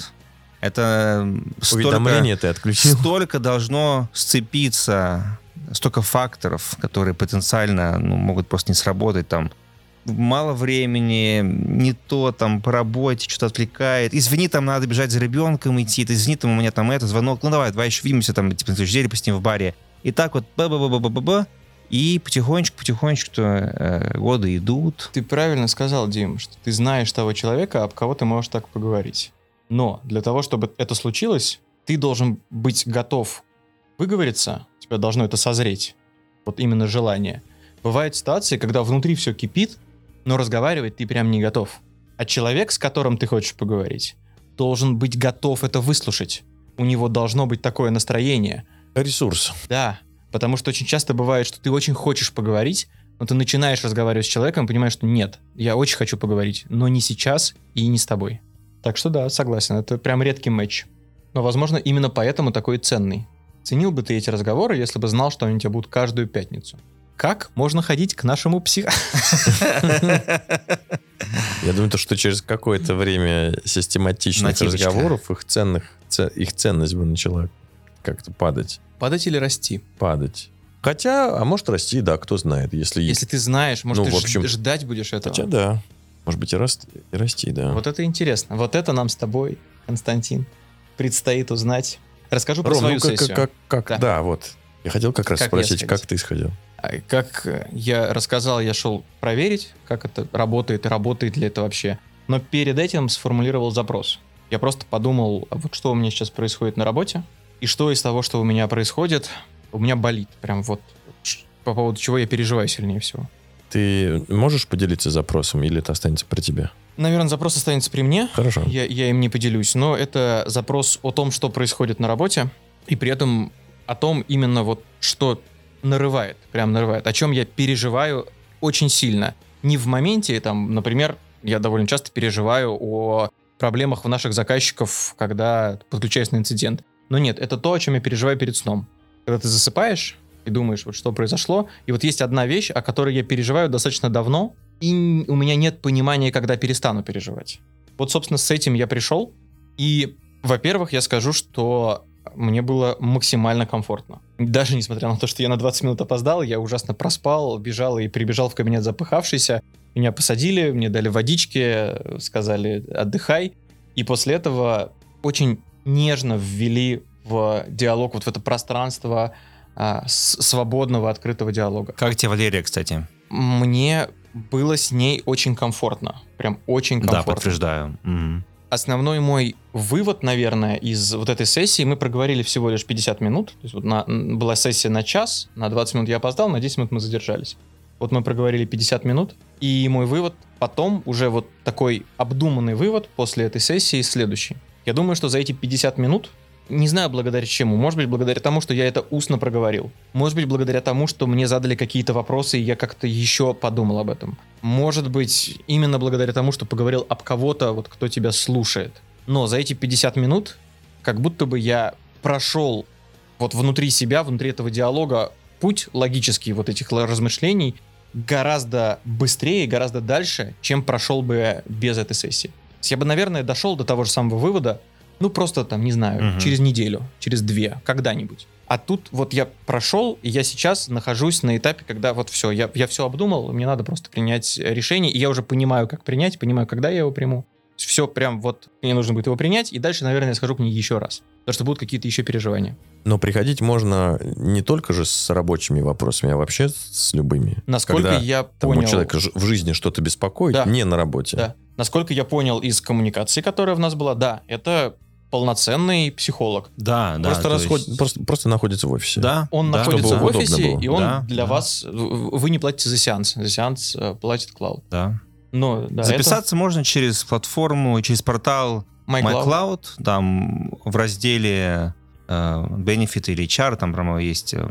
Это столько, уведомление ты отключил. столько должно сцепиться, столько факторов, которые потенциально ну, могут просто не сработать там. Мало времени, не то там по работе, что-то отвлекает. Извини, там надо бежать за ребенком идти. Это, извини, там у меня там это, звонок. Ну давай, давай еще увидимся там, типа, на следующей неделе посидим в баре. И так вот, ба ба ба ба ба ба и потихонечку, потихонечку э, годы идут. Ты правильно сказал, Дим, что ты знаешь того человека, об кого ты можешь так поговорить. Но для того, чтобы это случилось, ты должен быть готов выговориться, у тебя должно это созреть. Вот именно желание. Бывают ситуации, когда внутри все кипит, но разговаривать ты прям не готов. А человек, с которым ты хочешь поговорить, должен быть готов это выслушать. У него должно быть такое настроение. Ресурс. Да, потому что очень часто бывает, что ты очень хочешь поговорить, но ты начинаешь разговаривать с человеком и понимаешь, что нет, я очень хочу поговорить, но не сейчас и не с тобой. Так что да, согласен, это прям редкий матч. Но, возможно, именно поэтому такой ценный. Ценил бы ты эти разговоры, если бы знал, что они у тебя будут каждую пятницу. Как можно ходить к нашему псих... Я думаю, то, что через какое-то время систематичных разговоров их ценных, их ценность бы начала как-то падать. Падать или расти? Падать. Хотя, а может расти, да, кто знает, если, Если ты знаешь, может, Ну, ты в общем- ждать будешь этого. Хотя да, может быть и, расти, и расти, да. Вот это интересно. Вот это нам с тобой, Константин, предстоит узнать. Расскажу про Ром, свою ну как, сессию. как, как, Да. да. вот. Я хотел как раз Как спросить, как ты сходил? А, Как э, я рассказал, я шел проверить, как это работает и работает ли это вообще. Но перед этим сформулировал запрос. Я просто подумал, вот что у меня сейчас происходит на работе, и что из того, что у меня происходит, у меня болит. Прям вот по поводу чего я переживаю сильнее всего. Ты можешь поделиться запросом или это останется при тебе? Наверное, запрос останется при мне. Хорошо. Я, я им не поделюсь, но это запрос о том, что происходит на работе, и при этом о том именно вот, что нарывает, прям нарывает, о чем я переживаю очень сильно. Не в моменте, там, например, я довольно часто переживаю о проблемах у наших заказчиков, когда подключаюсь на инцидент. Но нет, это то, о чем я переживаю перед сном. Когда ты засыпаешь и думаешь, вот что произошло, и вот есть одна вещь, о которой я переживаю достаточно давно, и у меня нет понимания, когда перестану переживать. Вот, собственно, с этим я пришел. И, во-первых, я скажу, что мне было максимально комфортно. Даже несмотря на то, что я на 20 минут опоздал, я ужасно проспал, бежал и прибежал в кабинет запыхавшийся. Меня посадили, мне дали водички, сказали «отдыхай». И после этого очень нежно ввели в диалог, вот в это пространство а, свободного, открытого диалога. Как тебе Валерия, кстати? Мне было с ней очень комфортно. Прям очень Да, комфортно. подтверждаю. Мгм. Основной мой вывод, наверное, из вот этой сессии, мы проговорили всего лишь 50 минут. То есть вот на- была сессия на час, на 20 минут я опоздал, на 10 минут мы задержались. Вот мы проговорили 50 минут, и мой вывод потом, уже вот такой обдуманный вывод после этой сессии следующий. Я думаю, что за эти 50 минут, не знаю благодаря чему, может быть благодаря тому, что я это устно проговорил, может быть благодаря тому, что мне задали какие-то вопросы, и я как-то еще подумал об этом. Может быть именно благодаря тому, что поговорил об кого-то, вот кто тебя слушает. Но за эти 50 минут, как будто бы я прошел вот внутри себя, внутри этого диалога путь логический вот этих размышлений гораздо быстрее, гораздо дальше, чем прошел бы без этой сессии. Я бы, наверное, дошел до того же самого вывода, ну просто там, не знаю, Мгм. через неделю, через две, когда-нибудь. А тут вот я прошел, и я сейчас нахожусь на этапе, когда вот все, я, я все обдумал, мне надо просто принять решение, и я уже понимаю, как принять, понимаю, когда я его приму. Все прям вот, мне нужно будет его принять, и дальше, наверное, я схожу к ней еще раз. Потому что будут какие-то еще переживания. Но приходить можно не только же с рабочими вопросами, а вообще с любыми. Насколько Когда я там понял... у человека в жизни что-то беспокоит, Да. не на работе. Да. Насколько я понял из коммуникации, которая в нас была, да, это полноценный психолог. Да, да. просто, то расход- есть- просто, просто находится в офисе. Да, Он да, находится чтобы в офисе, и он Да, для да. вас... Вы не платите за сеанс. За сеанс э, платит клауд. да. Но, да, Записаться можно через платформу, через портал это MyCloud. MyCloud, там в разделе э, Benefit или HR, там, по-моему, есть... э,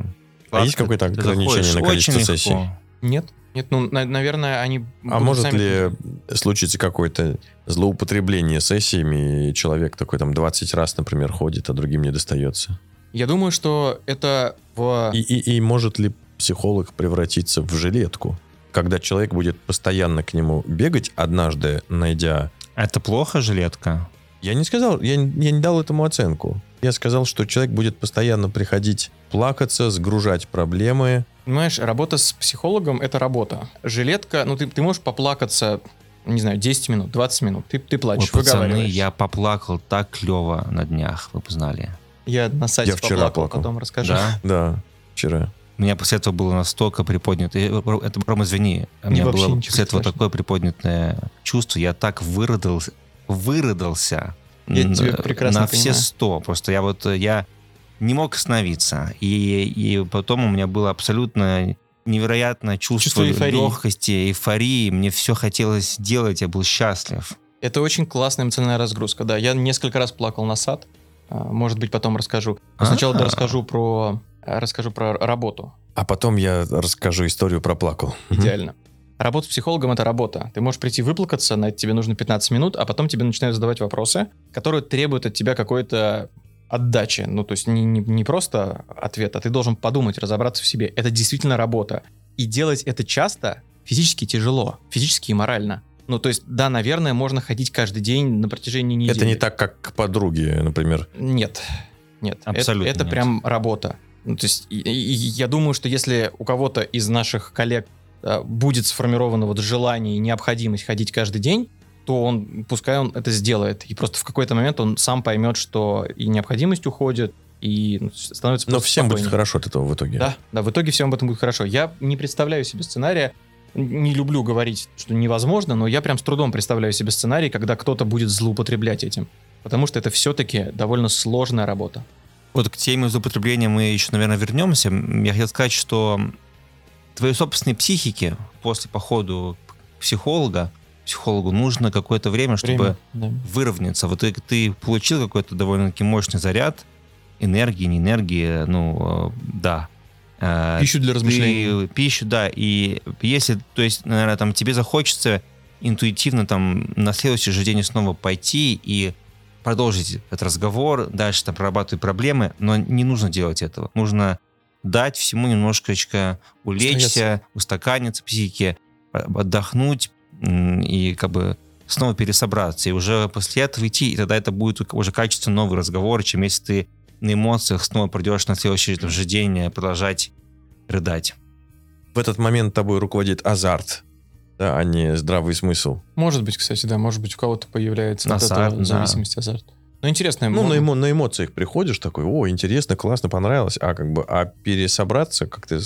А есть какое-то ограничение на количество легко. сессий? Нет. Нет, ну, на- наверное, они... А может сами- ли случиться какое-то злоупотребление сессиями, и человек такой там 20 раз, например, ходит, а другим не достается? Я думаю, что это в... И, и, и может ли психолог превратиться в жилетку? Когда человек будет постоянно к нему бегать, однажды найдя... Это плохо, жилетка? Я не сказал, я, не- я не дал этому оценку. Я сказал, что человек будет постоянно приходить, плакаться, сгружать проблемы. Понимаешь, работа с психологом — это работа. Жилетка, ну ты, ты можешь поплакаться, не знаю, 10 минут, 20 минут. Ты, ты Ой, плачешь, пацаны, выговариваешь. я поплакал так клево на днях, вы бы знали. Я на сайте Я вчера поплакал, плакал. потом расскажу. Да? Да, вчера. У меня после этого было настолько приподнято... Это, Ром, извини. У меня было после этого страшного. такое приподнятое чувство. Я так выродался, выродался Я н- тебя прекрасно на все сто. Просто я вот, я не мог остановиться. И, и потом у меня было абсолютно невероятное чувство, Чувство эйфории. легкости, эйфории. Мне все хотелось делать, я был счастлив. Это очень классная эмоциональная разгрузка, да. Я несколько раз плакал на сад. А, Может быть, потом расскажу. Но сначала да, А. расскажу про расскажу про работу. А потом я расскажу историю про плакал. Идеально. Работа с психологом это работа. Ты можешь прийти выплакаться, на это тебе нужно 15 минут, а потом тебе начинают задавать вопросы, которые требуют от тебя какой-то отдачи. Ну, то есть не, не, не просто ответ, а ты должен подумать, разобраться в себе. Это действительно работа. И делать это часто физически тяжело, физически и морально. Ну, то есть, да, наверное, можно ходить каждый день на протяжении недели. Это не так, как к подруге, например. Нет, нет. Это- Абсолютно Это, нет. прям работа. Ну, то есть и- и- и я думаю, что если у кого-то из наших коллег э, будет сформировано вот желание и необходимость ходить каждый день, то он, пускай он это сделает. И просто в какой-то момент он сам поймет, что и необходимость уходит, и ну, становится Но всем будет спокойнее. хорошо от этого в итоге. Да, да, в итоге всем об этом будет хорошо. Я не представляю себе сценария, не люблю говорить, что невозможно, но я прям с трудом представляю себе сценарий, когда кто-то будет злоупотреблять этим. Потому что это все-таки довольно сложная работа. Вот к теме злоупотребления мы еще, наверное, вернемся. Я хотел сказать, что твоей собственной психике после похода к психолога, психологу нужно какое-то время, чтобы Время, да. выровняться. Вот ты, ты получил какой-то довольно-таки мощный заряд энергии, не энергии, ну, э, да. Э, Пищу для размышлений. ты- пищу, да. И если, то есть, наверное, там тебе захочется интуитивно там на следующий же день снова пойти и продолжить этот разговор, дальше там прорабатывать проблемы, но не нужно делать этого. Нужно дать всему немножечко улечься, устаканиться психике, э, отдохнуть и как бы снова пересобраться. И уже после этого идти, и тогда это будет уже качественно новый разговор, чем если ты на эмоциях снова придешь на следующий же день э, продолжать рыдать. В этот момент тобой руководит азарт, да, а не здравый смысл. Может быть, кстати, да, может быть, у кого-то появляется Азарт, этого да. зависимость азарт. Ну, интересно, Ну, на, эмо- на эмоциях приходишь такой, о, интересно, классно, понравилось, а как бы, а пересобраться, как ты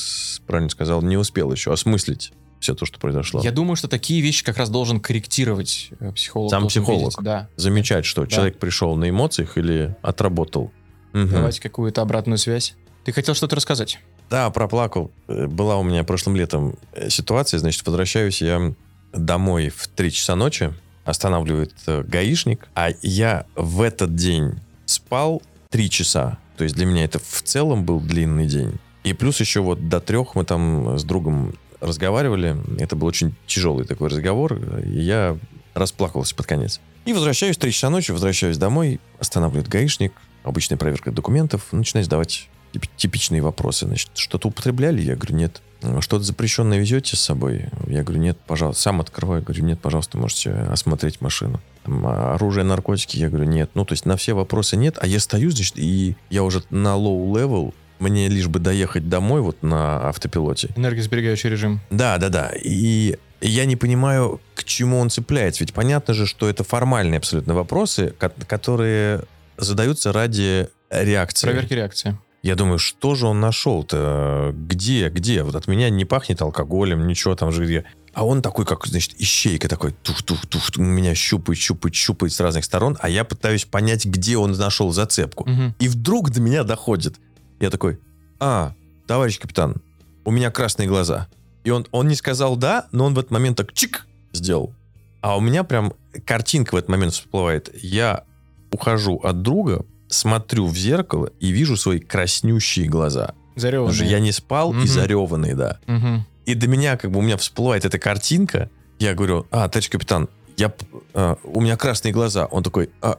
правильно сказал, не успел еще осмыслить все то, что произошло. Я думаю, что такие вещи как раз должен корректировать э, психолог. Сам психолог. видеть. Да. Замечать, что человек пришел на эмоциях или отработал. Мгм. Давайте какую-то обратную связь. Ты хотел что-то рассказать? Да, проплакал. Э, Была у меня прошлым летом э, ситуация, значит, возвращаюсь я домой в 3 часа ночи, останавливает э, гаишник, а я в этот день спал 3 часа. То есть для меня это в целом был длинный день. И плюс еще вот до трех мы там с другом разговаривали. Это был очень тяжелый такой разговор, и я расплакался под конец. И возвращаюсь 3 часа ночи, возвращаюсь домой, останавливает гаишник, обычная проверка документов, начинает задавать тип- типичные вопросы. Значит, что-то употребляли? Я говорю, нет. «А Что-то запрещенное везете с собой? Я говорю, нет, пожалуйста. Сам открываю. Говорю, нет, пожалуйста, можете осмотреть машину. Там, а оружие, наркотики? Я говорю, нет. Ну, то есть на все вопросы нет. А я стою, значит, и я уже на low level. Мне лишь бы доехать домой вот на автопилоте. Энергосберегающий режим. Да, да, да. И я не понимаю, к чему он цепляется. Ведь понятно же, что это формальные абсолютно вопросы, ко- которые задаются ради реакции. Проверки реакции. Я думаю, что же он нашел-то? Где, где? Вот от меня не пахнет алкоголем, ничего там же. где. А он такой, как, значит, ищейка такой, тух-тух-тух, меня щупает, щупает, щупает с разных сторон, а я пытаюсь понять, где он нашел зацепку. Мгм. И вдруг до меня доходит. Я такой, а, товарищ капитан, у меня красные глаза. И он, он не сказал да, но он в этот момент так чик сделал. А у меня прям картинка в этот момент всплывает. Я ухожу от друга, смотрю в зеркало и вижу свои краснющие глаза. Потому Зареванные. что я не спал Мгм. и зареванный, да. Мгм. И до меня, как бы, у меня всплывает эта картинка. Я говорю, а, товарищ капитан, я, а, у меня красные глаза. Он такой, а,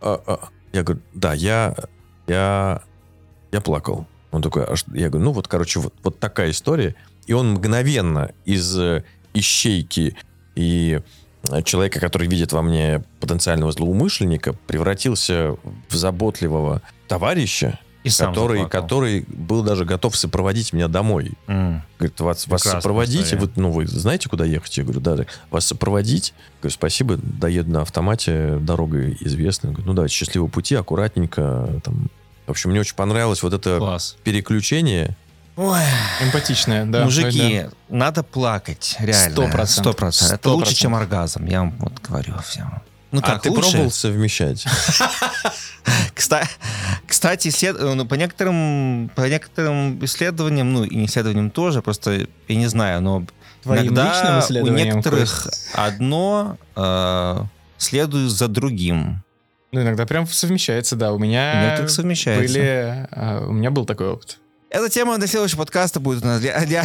а, а. Я говорю, да, я, я, я плакал. Он такой, а что?» я говорю, ну вот, короче, вот, вот такая история. И он мгновенно из э, ищейки и человека, который видит во мне потенциального злоумышленника, превратился в заботливого товарища, И который, заплакал. который был даже готов сопроводить меня домой. М. Говорит, вас, вас сопроводить, история. вы, ну, вы знаете, куда ехать? Я говорю, да, да. Вас сопроводить? Говорю, спасибо, доеду на автомате, дорога известна. Говорю, ну, давайте, счастливого пути, аккуратненько. Там. В общем, мне очень понравилось вот это Класс. переключение. Ой, Эмпатичная, да. мужики, надо плакать, реально. Сто процентов. Сто процентов. Это лучше, чем оргазм, я вам вот говорю всем. Ну а как, ты лучше? пробовал совмещать? Кста- Кстати, исслед- ну, по, некоторым, по некоторым исследованиям, ну и исследованиям тоже, просто я не знаю, но иногда у некоторых одно э, следует за другим. Ну, иногда прям совмещается, да. У меня были... а, У меня был такой опыт. Эта тема для следующего подкаста будет у нас для... для-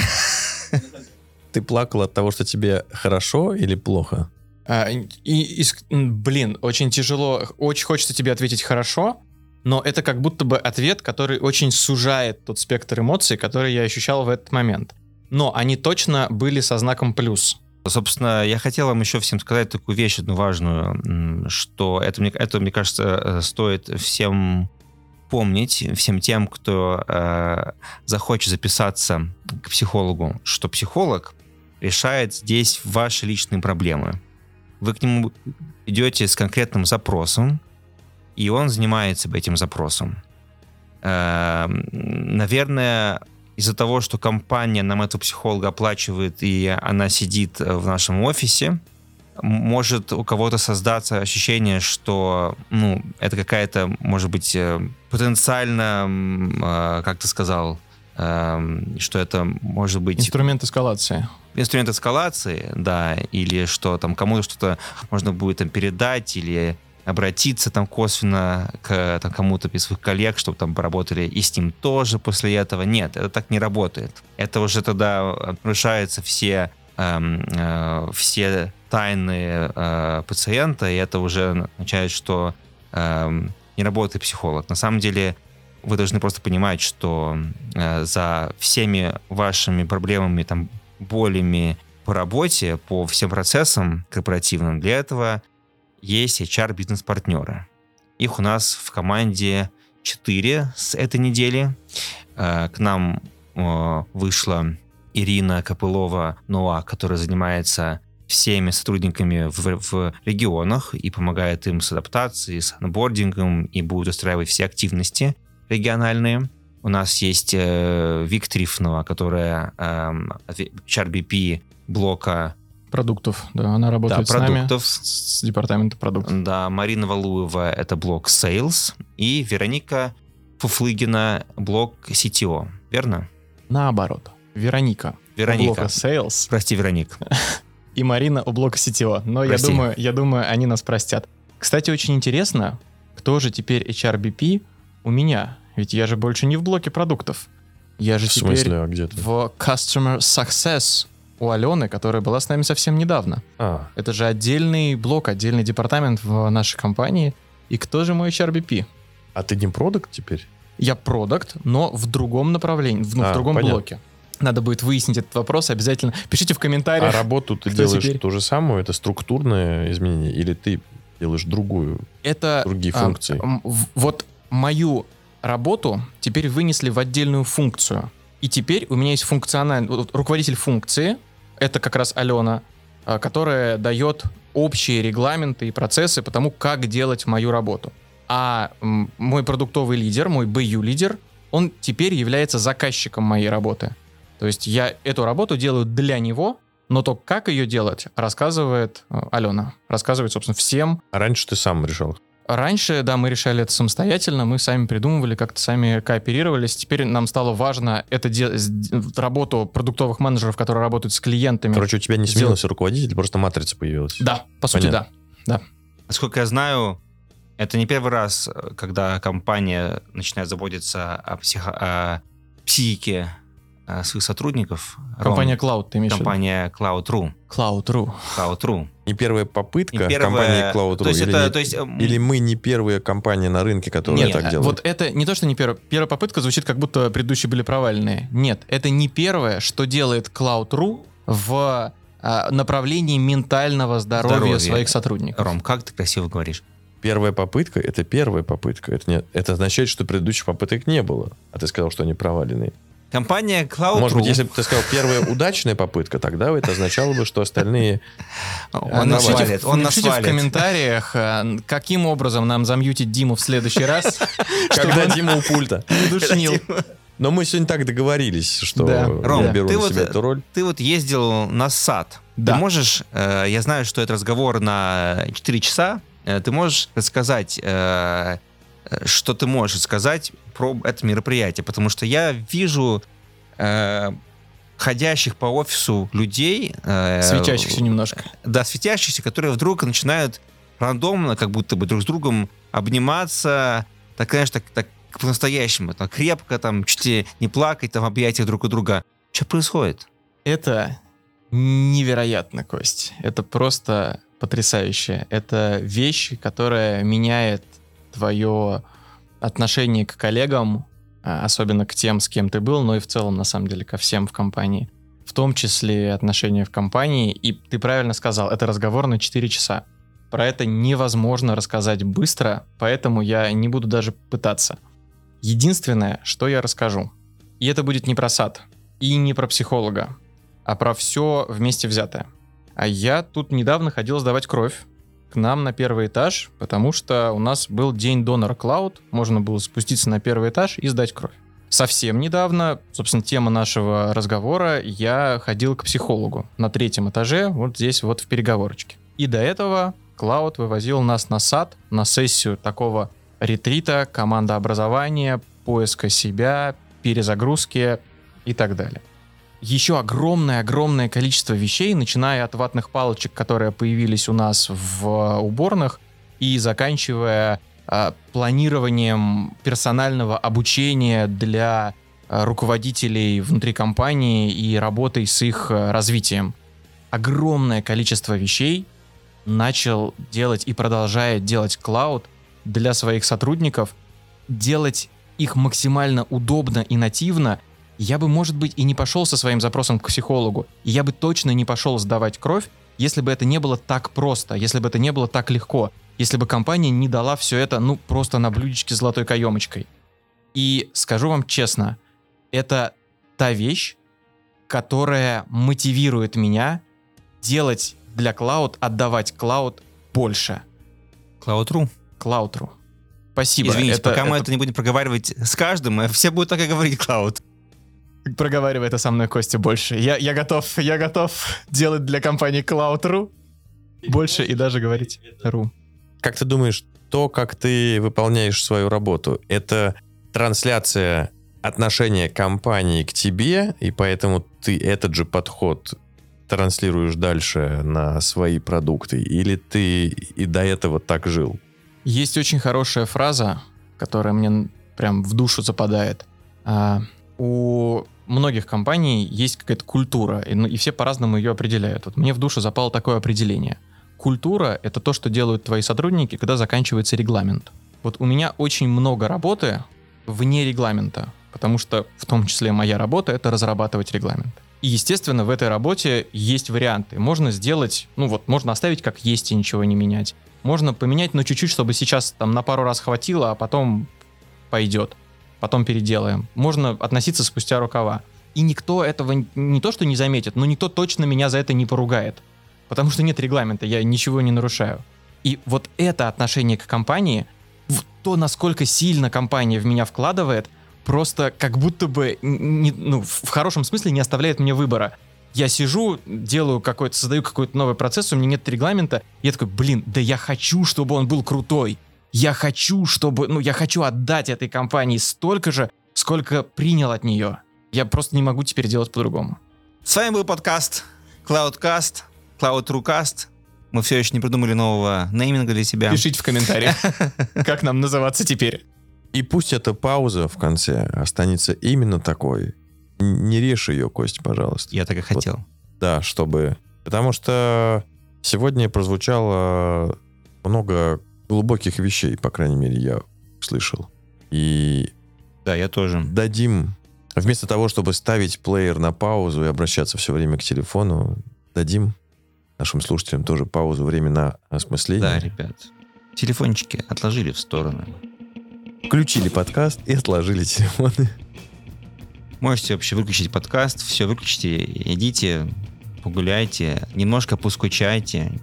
Ты плакал от того, что тебе хорошо или плохо? А, и, и блин, очень тяжело. Очень хочется тебе ответить хорошо, но это как будто бы ответ, который очень сужает тот спектр эмоций, который я ощущал в этот момент. Но они точно были со знаком плюс. Собственно, я хотел вам еще всем сказать такую вещь одну важную, что это, мне, это, мне кажется, э, стоит всем напомнить всем тем, кто э, захочет записаться к психологу, что психолог решает здесь ваши личные проблемы. Вы к нему идете с конкретным запросом, и он занимается этим запросом. Э, наверное, из-за того, что компания нам этого психолога оплачивает, и она сидит в нашем офисе, может у кого-то создаться ощущение, что ну, это какая-то, может быть, э, потенциально, э, как ты сказал, э, что это может быть... Инструмент эскалации. Инструмент эскалации, да, или что там кому-то что-то можно будет там передать, или обратиться там косвенно к там, кому-то из своих коллег, чтобы там поработали и с ним тоже после этого. Нет, это так не работает. Это уже тогда нарушаются все, эм, э, все тайны э, пациента, и это уже означает, что э, не работает психолог. На самом деле вы должны просто понимать, что э, за всеми вашими проблемами, там, болями по работе, по всем процессам корпоративным, для этого есть HR-бизнес-партнеры. Их у нас в команде 4 с этой недели. Э, к нам э, вышла Ирина Копылова-Ноа, которая занимается всеми сотрудниками в, в регионах и помогает им с адаптацией, с анбордингом и будет устраивать все активности региональные. У нас есть э, Вик Трифнова, которая э, HRBP блока Продуктов, да, она работает да, продуктов. с нами, с, с департамента продуктов. Да, Марина Валуева — это блок Sales, и Вероника Фуфлыгина — блок CTO, верно? Наоборот. Вероника. Вероника. Блока Sales. Прости, Вероник. И Марина у блока CTO. Но я думаю, я думаю, они нас простят. Кстати, очень интересно, кто же теперь HRBP у меня? Ведь я же больше не в блоке продуктов. Я же В теперь смысле, а где ты? в Customer Success у Алены, которая была с нами совсем недавно. А, Это же отдельный блок, отдельный департамент в нашей компании. И кто же мой HRBP? а ты не продукт теперь? Я продукт, но в другом направлении, в, ну, в А, другом понятно. блоке. Надо будет выяснить этот вопрос. Обязательно пишите в А комментариях. работу ты делаешь теперь? то же самое? Это структурное изменение? Или ты делаешь другую, Это другие а, функции? в- вот мою работу теперь вынесли в отдельную функцию. И теперь у меня есть функциональный руководитель функции. Это как раз Алена, а, которая дает общие регламенты и процессы по тому, как делать мою работу. А мой продуктовый лидер, мой BU-лидер, он теперь является заказчиком моей работы. То есть я эту работу делаю для него, но то, как ее делать, рассказывает э, Алена. Рассказывает, собственно, всем, А раньше ты сам решал? Раньше, да, мы решали это самостоятельно, мы сами придумывали, как-то сами кооперировались. Теперь нам стало важно это де- работу продуктовых менеджеров, которые работают с клиентами. Короче, у тебя не Сделать- сменился руководитель, просто матрица появилась. да, по сути, Понятно. да. Насколько я знаю, это не первый раз, э, когда компания начинает заботиться о, психо- о психике своих сотрудников. Ром, Компания Cloud, ты имеешь компания Cloud.ru. Cloud.ru. Cloud.ru. Не первая попытка И первая- компании Cloud.ru? То есть или, это, не- то есть, эм, или мы не первая компания на рынке, которая Нет, так делает? вот это не то, что не первая. Первая попытка звучит, как будто предыдущие были провальные. Нет, это не первое, что делает Cloud.ru в а, направлении ментального здоровья, Здоровья. своих сотрудников. Ром, как ты красиво говоришь. Первая попытка — это первая попытка. Это, не, это означает, что предыдущих попыток не было. А ты сказал, что они проваленные. Компания Cloud.ru... Может быть, если бы ты сказал первая удачная попытка, тогда это означало бы, что остальные... Он нас Напишите свалит, в- он напишите в комментариях, а, каким образом нам замьютить Диму в следующий раз, Когда Дима у пульта. не душнил. Но мы сегодня так договорились, что Да. Ром, я беру ты на вот- себя эту роль. Ты вот ездил на сад. Да. Ты можешь, э, я знаю, что это разговор на 4 часа, э, ты можешь рассказать, э, э, что ты можешь сказать про это мероприятие, потому что я вижу э, ходящих по офису людей... э, Светящихся немножко. Да, светящихся, которые вдруг начинают рандомно, как будто бы друг с другом обниматься, так, знаешь, так, так по-настоящему, так крепко, там, чуть ли не плакать, там, в объятиях друг у друга. Что происходит? Это невероятно, Кость. Это просто потрясающе. Это вещь, которая меняет твое отношение к коллегам, а, особенно к тем, с кем ты был, но и в целом, на самом деле, ко всем в компании. В том числе отношения в компании. И ты правильно сказал, это разговор на 4 часа. Про это невозможно рассказать быстро, поэтому я не буду даже пытаться. Единственное, что я расскажу, и это будет не про сад, и не про психолога, а про все вместе взятое. А я тут недавно ходил сдавать кровь к нам на первый этаж, потому что у нас был день донора Клауд, можно было спуститься на первый этаж и сдать кровь. Совсем недавно, собственно, тема нашего разговора, я ходил к психологу на третьем этаже, вот здесь вот в переговорочке. И до этого Клауд вывозил нас на сад, на сессию такого ретрита, команда образования, поиска себя, перезагрузки и так далее. Еще огромное-огромное количество вещей, начиная от ватных палочек, которые появились у нас в уборных, и заканчивая а, планированием персонального обучения для а, руководителей внутри компании и работой с их а, развитием. Огромное количество вещей начал делать и продолжает делать клауд для своих сотрудников, делать их максимально удобно и нативно, я бы, может быть, и не пошел со своим запросом к психологу, и я бы точно не пошел сдавать кровь, если бы это не было так просто, если бы это не было так легко, если бы компания не дала все это, ну, просто на блюдечке с золотой каемочкой. И скажу вам честно, это та вещь, которая мотивирует меня делать для клауд, отдавать клауд больше. Cloud.ru. Cloud.ru. Спасибо. Извините, это, пока мы это это не будем проговаривать с каждым, э, все будут так и говорить Cloud. Проговаривай это со мной, Костя, больше. Я, я готов, я готов делать для компании Cloud.ru больше и даже говорить .ru. Как ты думаешь, то, как ты выполняешь свою работу, это трансляция отношения компании к тебе, и поэтому ты этот же подход транслируешь дальше на свои продукты, или ты и до этого так жил? Есть очень хорошая фраза, которая мне прям в душу западает. А, у многих компаний есть какая-то культура, и, ну, и все по-разному ее определяют. Вот мне в душу запало такое определение. Культура — это то, что делают твои сотрудники, когда заканчивается регламент. Вот у меня очень много работы вне регламента, потому что в том числе моя работа — это разрабатывать регламент. И, естественно, в этой работе есть варианты. Можно сделать, ну вот, можно оставить как есть и ничего не менять. Можно поменять, но чуть-чуть, чтобы сейчас там на пару раз хватило, а потом пойдет. Потом переделаем. Можно относиться спустя рукава. И никто этого не то, что не заметит, но никто точно меня за это не поругает. Потому что нет регламента, я ничего не нарушаю. И вот это отношение к компании, то, насколько сильно компания в меня вкладывает, просто как будто бы, не, ну, в хорошем смысле не оставляет мне выбора. Я сижу, делаю какой-то, создаю какой-то новый процесс, у меня нет регламента, и я такой, блин, да я хочу, чтобы он был крутой. Я хочу, чтобы, ну, я хочу отдать этой компании столько же, сколько принял от нее. Я просто не могу теперь делать по-другому. С вами был подкаст Cloudcast, Cloud.rucast. Мы все еще не придумали нового нейминга для себя. Пишите в комментариях, как нам называться теперь. И пусть эта пауза в конце останется именно такой. Не режь ее, Кость, пожалуйста. Я так и хотел. Да, чтобы... Потому что сегодня прозвучало много глубоких вещей, по крайней мере, я слышал. И Да, я тоже. дадим, вместо того, чтобы ставить плеер на паузу и обращаться все время к телефону, дадим нашим слушателям тоже паузу, время на осмысление. Да, ребят. Телефончики отложили в сторону. Включили подкаст и отложили телефоны. Можете вообще выключить подкаст, все выключите, идите, погуляйте, немножко поскучайте.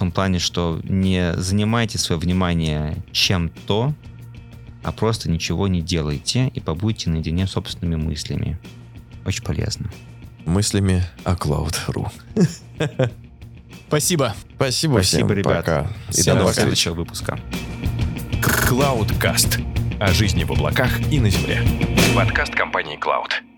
В том плане, что не занимайте свое внимание чем-то, а просто ничего не делайте и побудьте наедине с собственными мыслями. Очень полезно. Мыслями о Cloud.ru. Спасибо. Спасибо, Спасибо, всем. ребят. Пока. И Всем до новых встреч. следующего выпуска. Cloudcast. О жизни в облаках и на земле. Подкаст компании Cloud.